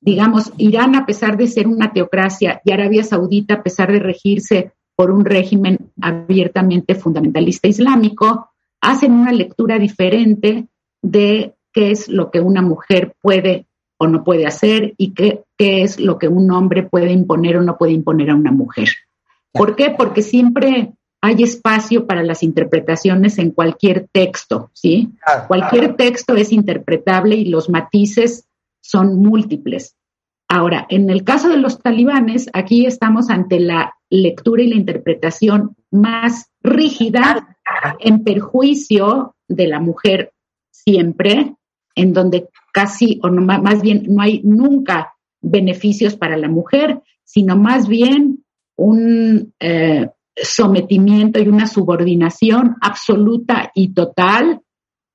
Digamos, Irán, a pesar de ser una teocracia, y Arabia Saudita, a pesar de regirse por un régimen abiertamente fundamentalista islámico, hacen una lectura diferente de qué es lo que una mujer puede o no puede hacer y qué, qué es lo que un hombre puede imponer o no puede imponer a una mujer. ¿Por qué? Porque siempre hay espacio para las interpretaciones en cualquier texto, ¿sí? Cualquier texto es interpretable y los matices son múltiples. Ahora, en el caso de los talibanes, aquí estamos ante la lectura y la interpretación más rígida en perjuicio de la mujer siempre, en donde casi, o no, más bien, no hay nunca beneficios para la mujer, sino más bien un, eh, sometimiento y una subordinación absoluta y total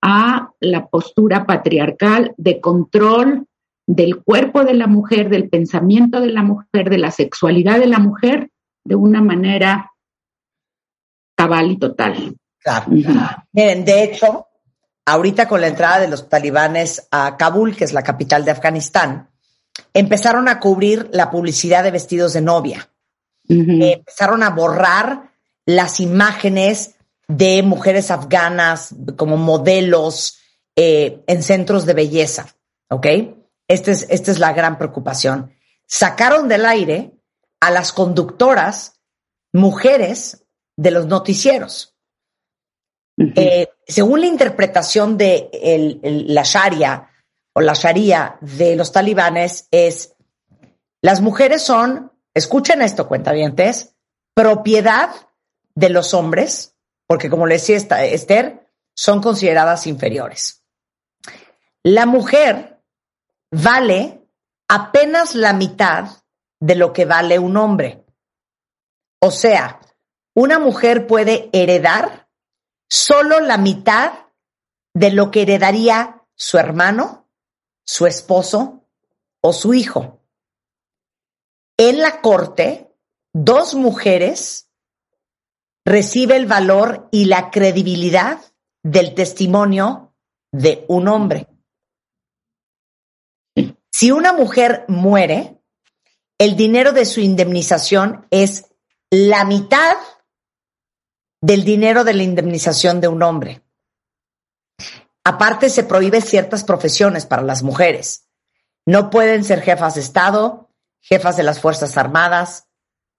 a la postura patriarcal de control del cuerpo de la mujer, del pensamiento de la mujer, de la sexualidad de la mujer, de una manera cabal y total. Claro. Miren, de hecho, ahorita con la entrada de los talibanes a Kabul, que es la capital de Afganistán, empezaron a cubrir la publicidad de vestidos de novia empezaron a borrar las imágenes de mujeres afganas como modelos eh, en centros de belleza, ¿ok? Esta es, esta es la gran preocupación. Sacaron del aire a las conductoras mujeres de los noticieros. Eh, según la interpretación de la Sharia o la Sharia de los talibanes, es las mujeres son escuchen esto, cuentavientes, propiedad de los hombres, porque como le decía Esther, son consideradas inferiores. La mujer vale apenas la mitad de lo que vale un hombre. O sea, una mujer puede heredar solo la mitad de lo que heredaría su hermano, su esposo o su hijo en la corte, dos mujeres recibe el valor y la credibilidad del testimonio de un hombre. Si una mujer muere, el dinero de su indemnización es la mitad del dinero de la indemnización de un hombre. Aparte, se prohíbe ciertas profesiones para las mujeres. No pueden ser jefas de Estado, jefas de las Fuerzas Armadas,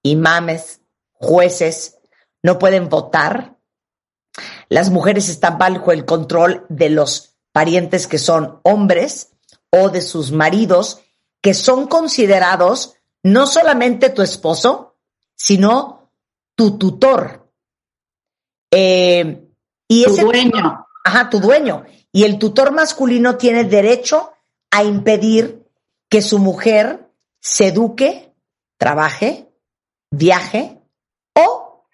imames, jueces, no pueden votar. Las mujeres están bajo el control de los parientes que son hombres o de sus maridos, que son considerados no solamente tu esposo, sino tu tutor. Eh, y tu dueño. Ajá, tu dueño. Y el tutor masculino tiene derecho a impedir que su mujer se eduque, trabaje, viaje o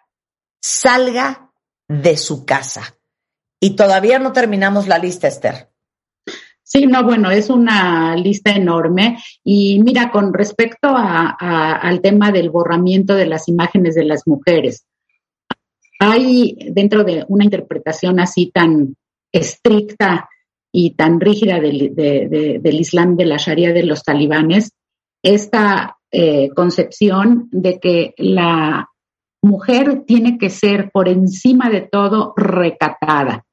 salga de su casa. Y todavía no terminamos la lista, Esther. Sí, no, bueno, es una lista enorme. Y mira, con respecto al tema del borramiento de las imágenes de las mujeres, hay dentro de una interpretación así tan estricta y tan rígida del, del Islam, de la Sharia de los talibanes, esta eh, concepción de que la mujer tiene que ser por encima de todo recatada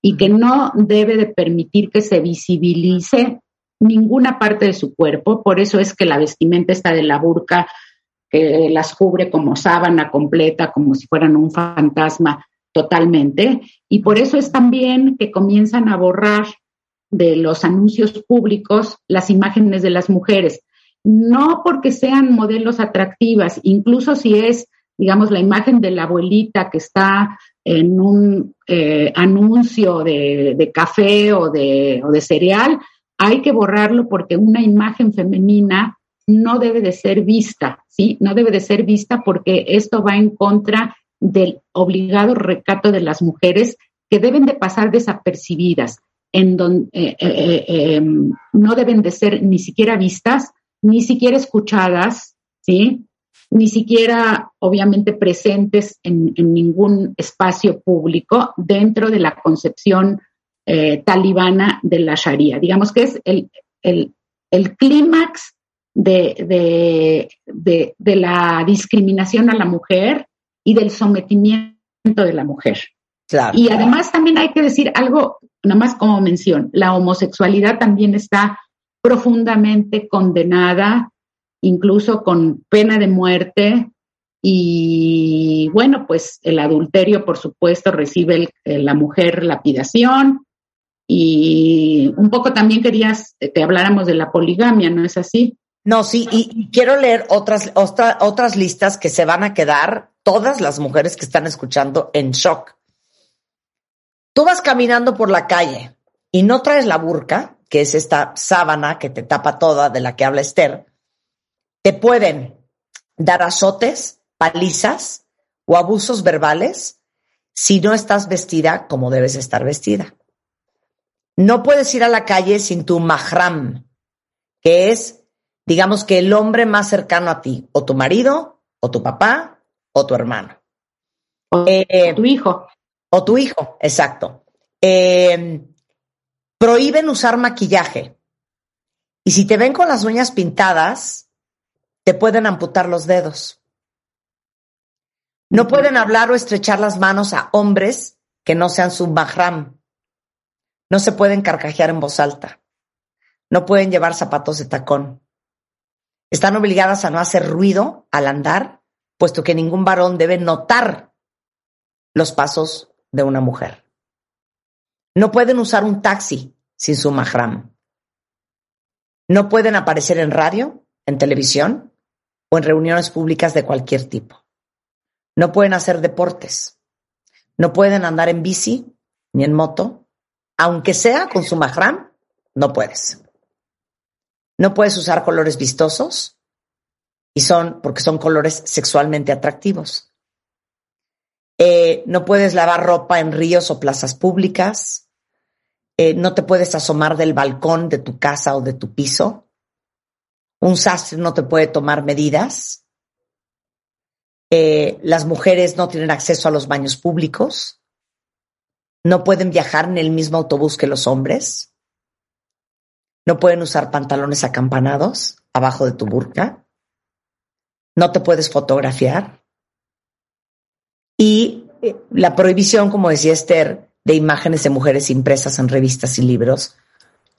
y que no debe de permitir que se visibilice ninguna parte de su cuerpo. Por eso es que la vestimenta está de la burka, que las cubre como sábana completa, como si fueran un fantasma totalmente. Y por eso es también que comienzan a borrar de los anuncios públicos las imágenes de las mujeres. No porque sean modelos atractivas, incluso si es, digamos, la imagen de la abuelita que está en un eh, anuncio de, café o de, o de cereal, hay que borrarlo porque una imagen femenina no debe de ser vista, ¿sí? No debe de ser vista porque esto va en contra del obligado recato de las mujeres que deben de pasar desapercibidas, en donde eh, eh, em, no deben de ser ni siquiera vistas, ni siquiera escuchadas, ¿sí? ni siquiera obviamente presentes en, ningún espacio público dentro de la concepción eh, talibana de la Sharia. Digamos que es el, clímax de, de, la discriminación a la mujer y del sometimiento de la mujer. Y además también hay que decir algo, nada más como mención, la homosexualidad también está profundamente condenada incluso con pena de muerte. Y bueno, pues el adulterio, por supuesto, recibe la mujer lapidación. Y un poco también querías que habláramos de la poligamia, ¿no es así? No, sí, y, quiero leer otras, otras listas que se van a quedar todas las mujeres que están escuchando en shock. Tú vas caminando por la calle y no traes la burka, que es esta sábana que te tapa toda de la que habla Esther, te pueden dar azotes, palizas o abusos verbales si no estás vestida como debes estar vestida. No puedes ir a la calle sin tu mahram, que es, digamos que el hombre más cercano a ti, o tu marido, o tu papá, o tu hermano. O eh, tu hijo. O tu hijo, exacto. Eh, prohíben usar maquillaje. Y si te ven con las uñas pintadas, te pueden amputar los dedos. No pueden hablar o estrechar las manos a hombres que no sean su mahram. No se pueden carcajear en voz alta. No pueden llevar zapatos de tacón. Están obligadas a no hacer ruido al andar, puesto que ningún varón debe notar los pasos de una mujer. No pueden usar un taxi sin su mahram. No pueden aparecer en radio, en televisión, o en reuniones públicas de cualquier tipo. No pueden hacer deportes. No pueden andar en bici ni en moto. Aunque sea con su mahram, no puedes. No puedes usar colores vistosos y son porque son colores sexualmente atractivos. Eh, no puedes lavar ropa en ríos o plazas públicas. Eh, no te puedes asomar del balcón de tu casa o de tu piso. Un sastre no te puede tomar medidas. Eh, las mujeres no tienen acceso a los baños públicos. No pueden viajar en el mismo autobús que los hombres. No pueden usar pantalones acampanados abajo de tu burka. No te puedes fotografiar. Y eh, la prohibición, como decía Esther, de imágenes de mujeres impresas en revistas y libros,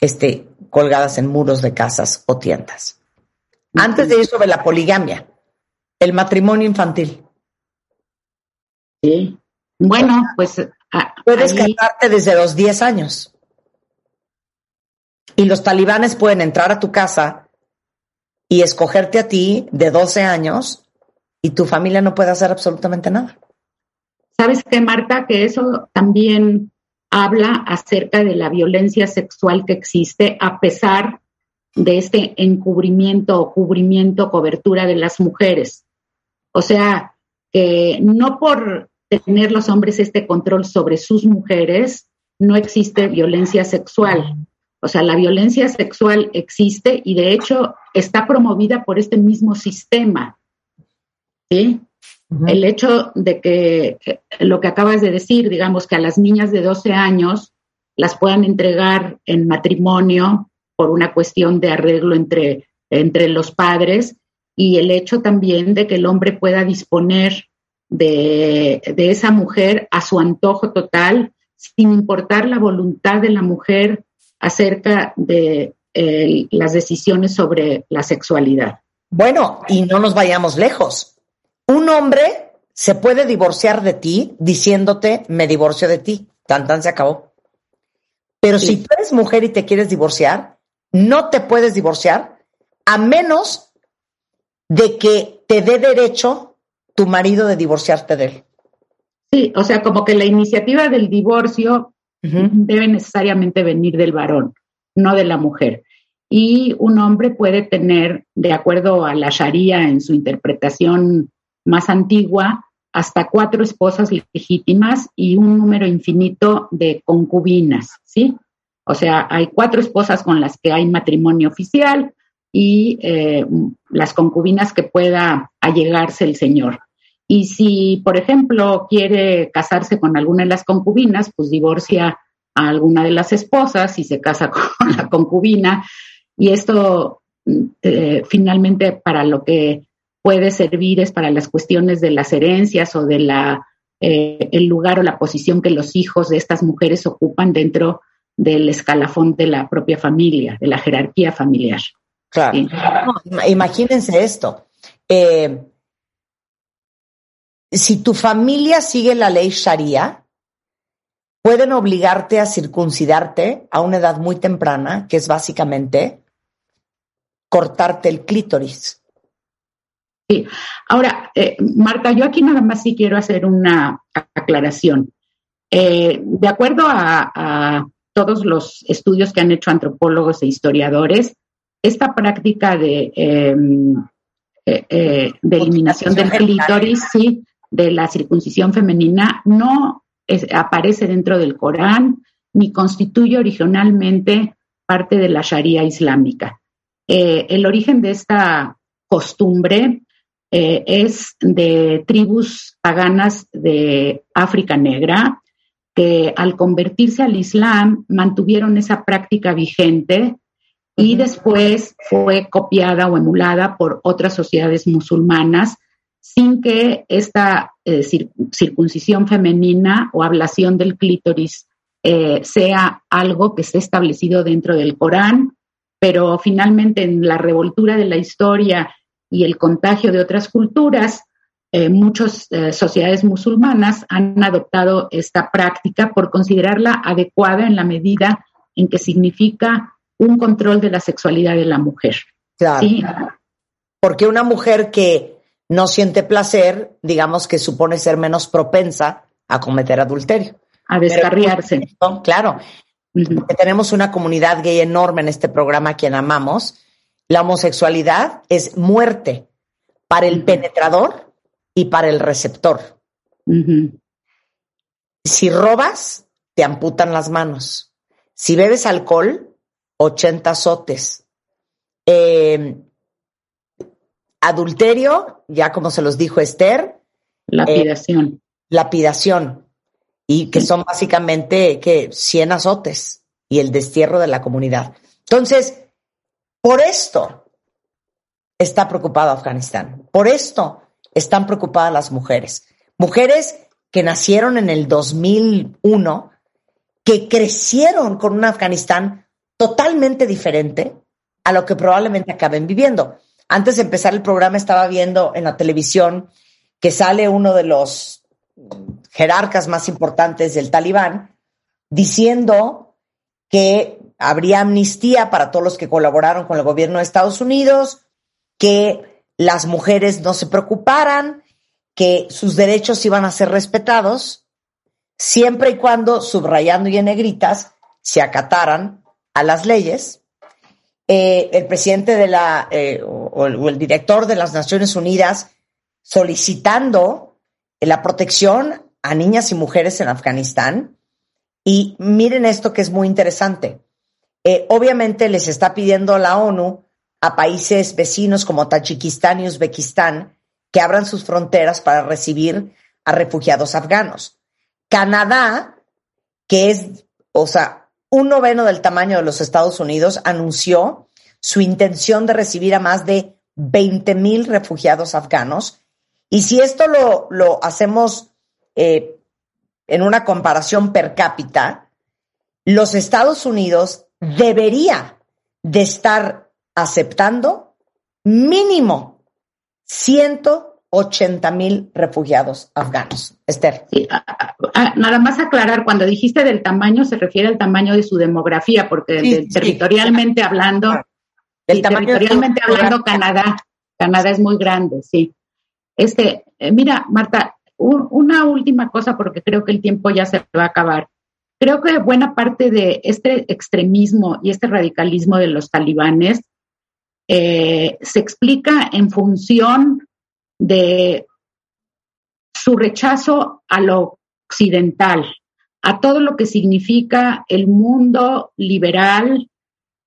este, colgadas en muros de casas o tiendas. Antes de ir sobre la poligamia, el matrimonio infantil. Sí. Bueno, pues. Ah, Puedes casarte desde los 10 años. Y los talibanes pueden entrar a tu casa y escogerte a ti de 12 años y tu familia no puede hacer absolutamente nada. ¿Sabes qué, Marta? Que eso también habla acerca de la violencia sexual que existe a pesar de este encubrimiento o cubrimiento, cobertura de las mujeres. O sea, que no por tener los hombres este control sobre sus mujeres, no existe violencia sexual. O sea, la violencia sexual existe y de hecho está promovida por este mismo sistema. ¿sí? El hecho de que lo que acabas de decir, digamos que a las niñas de 12 años las puedan entregar en matrimonio por una cuestión de arreglo entre, entre los padres y el hecho también de que el hombre pueda disponer de, de esa mujer a su antojo total, sin importar la voluntad de la mujer acerca de eh, las decisiones sobre la sexualidad. Bueno, y no nos vayamos lejos. Un hombre se puede divorciar de ti diciéndote me divorcio de ti. Tan tan se acabó. Pero si tú eres mujer y te quieres divorciar, no te puedes divorciar a menos de que te dé derecho tu marido de divorciarte de él. Sí, o sea, como que la iniciativa del divorcio debe necesariamente venir del varón, no de la mujer. Y un hombre puede tener, de acuerdo a la Sharia en su interpretación más antigua, hasta cuatro esposas legítimas y un número infinito de concubinas, ¿sí? O sea, hay cuatro esposas con las que hay matrimonio oficial y eh, las concubinas que pueda allegarse el señor. Y si, por ejemplo, quiere casarse con alguna de las concubinas, pues divorcia a alguna de las esposas y se casa *laughs* con la concubina. Y esto eh, finalmente para lo que puede servir es para las cuestiones de las herencias o de la eh, el lugar o la posición que los hijos de estas mujeres ocupan dentro del escalafón de la propia familia, de la jerarquía familiar. Claro. imagínense esto. Eh, si tu familia sigue la ley Sharia, pueden obligarte a circuncidarte a una edad muy temprana, que es básicamente cortarte el clítoris. Sí. Ahora, eh, Marta, yo aquí nada más sí quiero hacer una aclaración. Eh, de acuerdo a, todos los estudios que han hecho antropólogos e historiadores, esta práctica de, em, eh, de eliminación del clítoris, sí, de la circuncisión femenina no aparece dentro del Corán ni constituye originalmente parte de la Sharia islámica. Eh, el origen de esta costumbre eh, es de tribus paganas de África Negra que al convertirse al Islam mantuvieron esa práctica vigente y después fue copiada o emulada por otras sociedades musulmanas sin que esta eh, circuncisión femenina o ablación del clítoris eh, sea algo que esté establecido dentro del Corán, pero finalmente en la revoltura de la historia y el contagio de otras culturas, eh, muchas sociedades musulmanas han adoptado esta práctica por considerarla adecuada en la medida en que significa un control de la sexualidad de la mujer. Claro. Porque una mujer que no siente placer, digamos que supone ser menos propensa a cometer adulterio. A descarriarse. claro, tenemos una comunidad gay enorme en este programa a quien amamos. La homosexualidad es muerte para el penetrador y para el receptor. Si robas, te amputan las manos. Si bebes alcohol, 80 azotes. Eh, Adulterio, ya como se los dijo Esther. Lapidación. Eh, lapidación. Y que son básicamente que 100 azotes y el destierro de la comunidad. Entonces, por esto está preocupado Afganistán. Por esto están preocupadas las mujeres. Mujeres que nacieron en el 2001, que crecieron con un Afganistán totalmente diferente a lo que probablemente acaben viviendo. Antes de empezar el programa estaba viendo en la televisión que sale uno de los jerarcas más importantes del talibán diciendo que habría amnistía para todos los que colaboraron con el gobierno de Estados Unidos, que las mujeres no se preocuparan, que sus derechos iban a ser respetados, siempre y cuando, subrayando y en negritas, se acataran a las leyes. Eh, el presidente de la, eh, o, el director de las Naciones Unidas solicitando la protección a niñas y mujeres en Afganistán. Y miren esto que es muy interesante. Eh, obviamente les está pidiendo la ONU a países vecinos como Tayikistán y Uzbekistán que abran sus fronteras para recibir a refugiados afganos. Canadá, que es, o sea, un noveno del tamaño de los Estados Unidos, anunció su intención de recibir a más de 20 mil refugiados afganos. Y si esto lo, lo hacemos eh, en una comparación per cápita, los Estados Unidos debería de estar aceptando mínimo 180 mil refugiados afganos. Esther. nada más aclarar, cuando dijiste del tamaño, se refiere al tamaño de su demografía, porque territorialmente hablando, territorialmente hablando, Canadá, Canadá es muy grande, sí. Este, eh, mira, Marta, una última cosa, porque creo que el tiempo ya se va a acabar. Creo que buena parte de este extremismo y este radicalismo de los talibanes eh, se explica en función de su rechazo a lo occidental, a todo lo que significa el mundo liberal,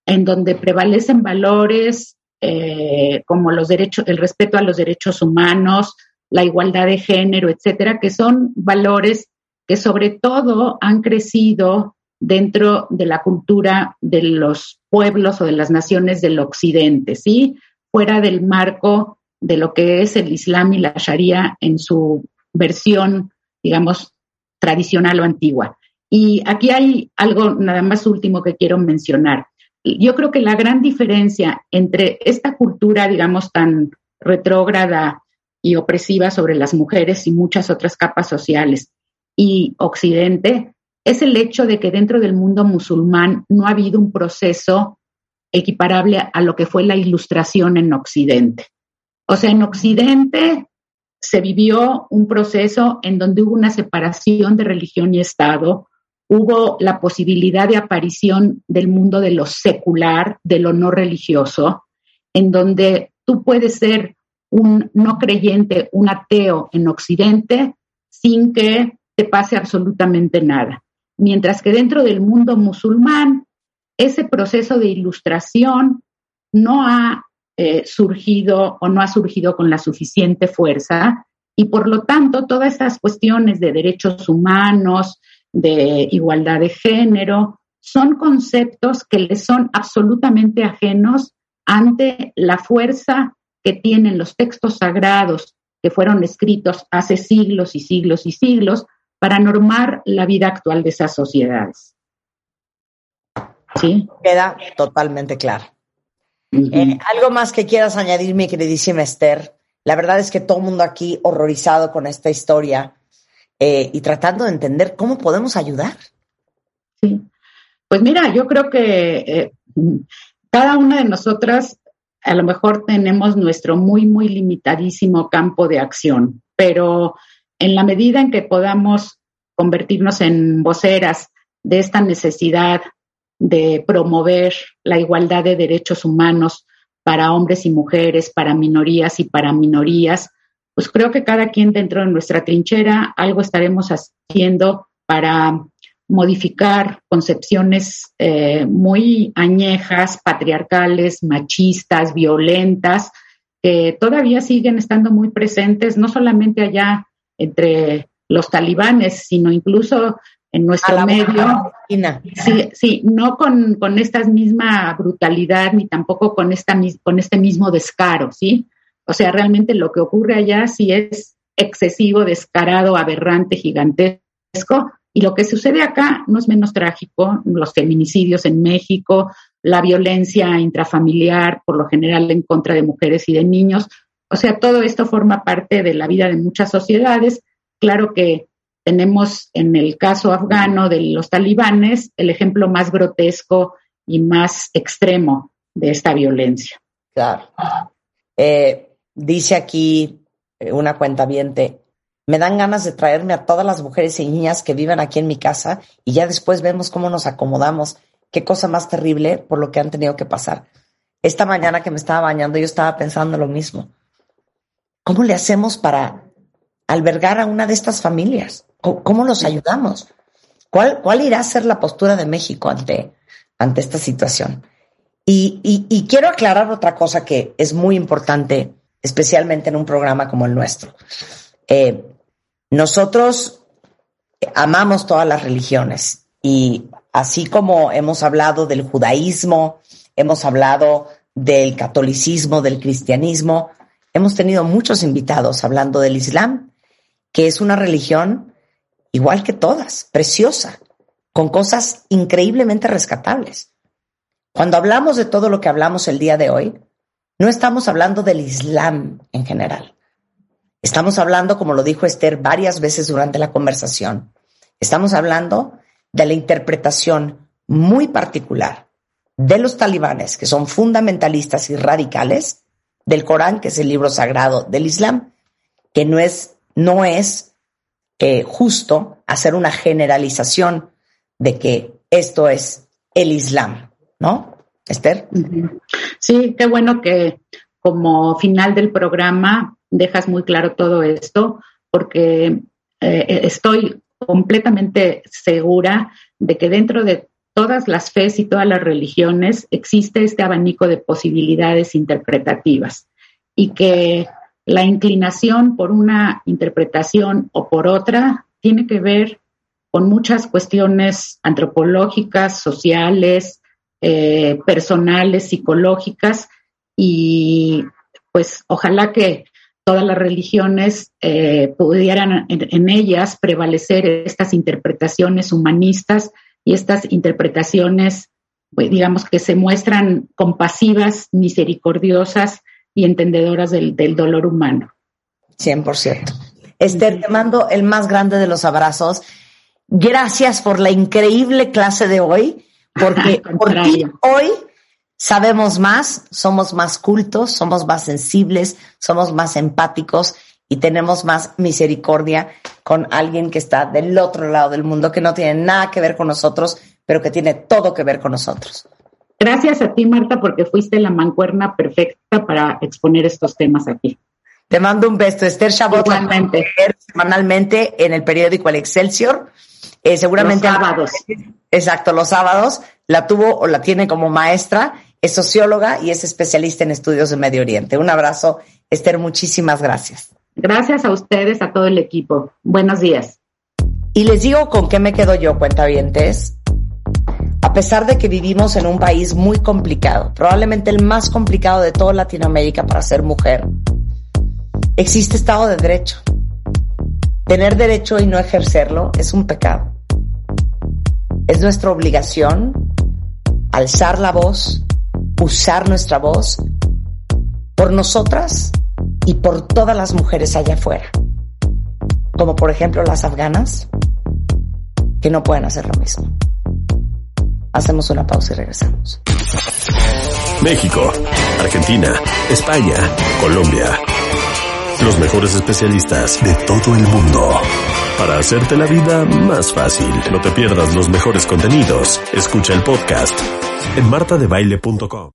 en donde prevalecen valores eh, como los derechos, el respeto a los derechos humanos, la igualdad de género, etcétera, que son valores que sobre todo han crecido dentro de la cultura de los pueblos o de las naciones del occidente, ¿sí? Fuera del marco de lo que es el Islam y la Sharia en su versión, digamos, tradicional o antigua. Y aquí hay algo nada más último que quiero mencionar. Yo creo que la gran diferencia entre esta cultura, digamos, tan retrógrada y opresiva sobre las mujeres y muchas otras capas sociales y Occidente es el hecho de que dentro del mundo musulmán no ha habido un proceso equiparable a lo que fue la ilustración en Occidente. O sea, en Occidente se vivió un proceso en donde hubo una separación de religión y Estado, hubo la posibilidad de aparición del mundo de lo secular, de lo no religioso, en donde tú puedes ser un no creyente, un ateo en Occidente, sin que pase absolutamente nada. Mientras que dentro del mundo musulmán, ese proceso de ilustración no ha eh, surgido o no ha surgido con la suficiente fuerza y por lo tanto todas estas cuestiones de derechos humanos, de igualdad de género, son conceptos que le son absolutamente ajenos ante la fuerza que tienen los textos sagrados que fueron escritos hace siglos y siglos y siglos para normar la vida actual de esas sociedades. ¿Sí? Queda totalmente claro. Eh, ¿Algo más que quieras añadir, mi queridísima Esther? La verdad es que todo el mundo aquí horrorizado con esta historia eh, y tratando de entender cómo podemos ayudar. Sí. Pues mira, yo creo que eh, cada una de nosotras a lo mejor tenemos nuestro muy, muy limitadísimo campo de acción, pero en la medida en que podamos convertirnos en voceras de esta necesidad de promover la igualdad de derechos humanos para hombres y mujeres, para minorías y para minorías, pues creo que cada quien dentro de nuestra trinchera algo estaremos haciendo para modificar concepciones eh, muy añejas, patriarcales, machistas, violentas, que todavía siguen estando muy presentes, no solamente allá entre los talibanes, sino incluso en nuestro medio. Sí, sí, no con, con esta misma brutalidad ni tampoco con, esta, con este mismo descaro, ¿sí? O sea, realmente lo que ocurre allá sí es excesivo, descarado, aberrante, gigantesco. Y lo que sucede acá no es menos trágico, los feminicidios en México, la violencia intrafamiliar, por lo general en contra de mujeres y de niños. O sea, todo esto forma parte de la vida de muchas sociedades. Claro que tenemos en el caso afgano de los talibanes el ejemplo más grotesco y más extremo de esta violencia. Claro. Eh, dice aquí eh, una cuenta me dan ganas de traerme a todas las mujeres y niñas que viven aquí en mi casa y ya después vemos cómo nos acomodamos. Qué cosa más terrible por lo que han tenido que pasar. Esta mañana que me estaba bañando yo estaba pensando lo mismo. ¿Cómo le hacemos para albergar a una de estas familias? ¿Cómo, los ayudamos? ¿Cuál, ¿Cuál irá a ser la postura de México ante, ante esta situación? Y, quiero aclarar otra cosa que es muy importante, especialmente en un programa como el nuestro. Eh, nosotros amamos todas las religiones y así como hemos hablado del judaísmo, hemos hablado del catolicismo, del cristianismo, hemos tenido muchos invitados hablando del Islam, que es una religión igual que todas, preciosa, con cosas increíblemente rescatables. Cuando hablamos de todo lo que hablamos el día de hoy, no estamos hablando del Islam en general. Estamos hablando, como lo dijo Esther varias veces durante la conversación, estamos hablando de la interpretación muy particular de los talibanes, que son fundamentalistas y radicales, del Corán, que es el libro sagrado del Islam, que no es, no es eh, justo hacer una generalización de que esto es el Islam. ¿no? Esther. Sí, qué bueno que como final del programa dejas muy claro todo esto, porque eh, estoy completamente segura de que dentro de todas las fes y todas las religiones existe este abanico de posibilidades interpretativas y que la inclinación por una interpretación o por otra tiene que ver con muchas cuestiones antropológicas, sociales, eh, personales, psicológicas, y pues ojalá que todas las religiones eh, pudieran en, ellas prevalecer estas interpretaciones humanistas y estas interpretaciones, pues, digamos, que se muestran compasivas, misericordiosas y entendedoras del, del dolor humano. 100%. Esther, te mando el más grande de los abrazos. Gracias por la increíble clase de hoy porque *laughs* por ti hoy sabemos más, somos más cultos, somos más sensibles, somos más empáticos y tenemos más misericordia con alguien que está del otro lado del mundo, que no tiene nada que ver con nosotros, pero que tiene todo que ver con nosotros. Gracias a ti, Marta, porque fuiste la mancuerna perfecta para exponer estos temas aquí. Te mando un beso, Esther Chabot. Semanalmente en el periódico El Excelsior. Eh, seguramente. Los sábados. Exacto, los sábados. La tuvo o la tiene como maestra. Es socióloga y es especialista en estudios de Medio Oriente. Un abrazo, Esther. Muchísimas gracias. Gracias a ustedes, a todo el equipo. Buenos días. Y les digo con qué me quedo yo, cuentavientes. A pesar de que vivimos en un país muy complicado, probablemente el más complicado de toda Latinoamérica para ser mujer, existe Estado de Derecho. Tener derecho y no ejercerlo es un pecado. Es nuestra obligación alzar la voz, usar nuestra voz por nosotras y por todas las mujeres allá afuera. Como por ejemplo las afganas, que no pueden hacer lo mismo. Hacemos una pausa y regresamos. México, Argentina, España, Colombia. Los mejores especialistas de todo el mundo. Para hacerte la vida más fácil, no te pierdas los mejores contenidos. Escucha el podcast en martadebaile.com.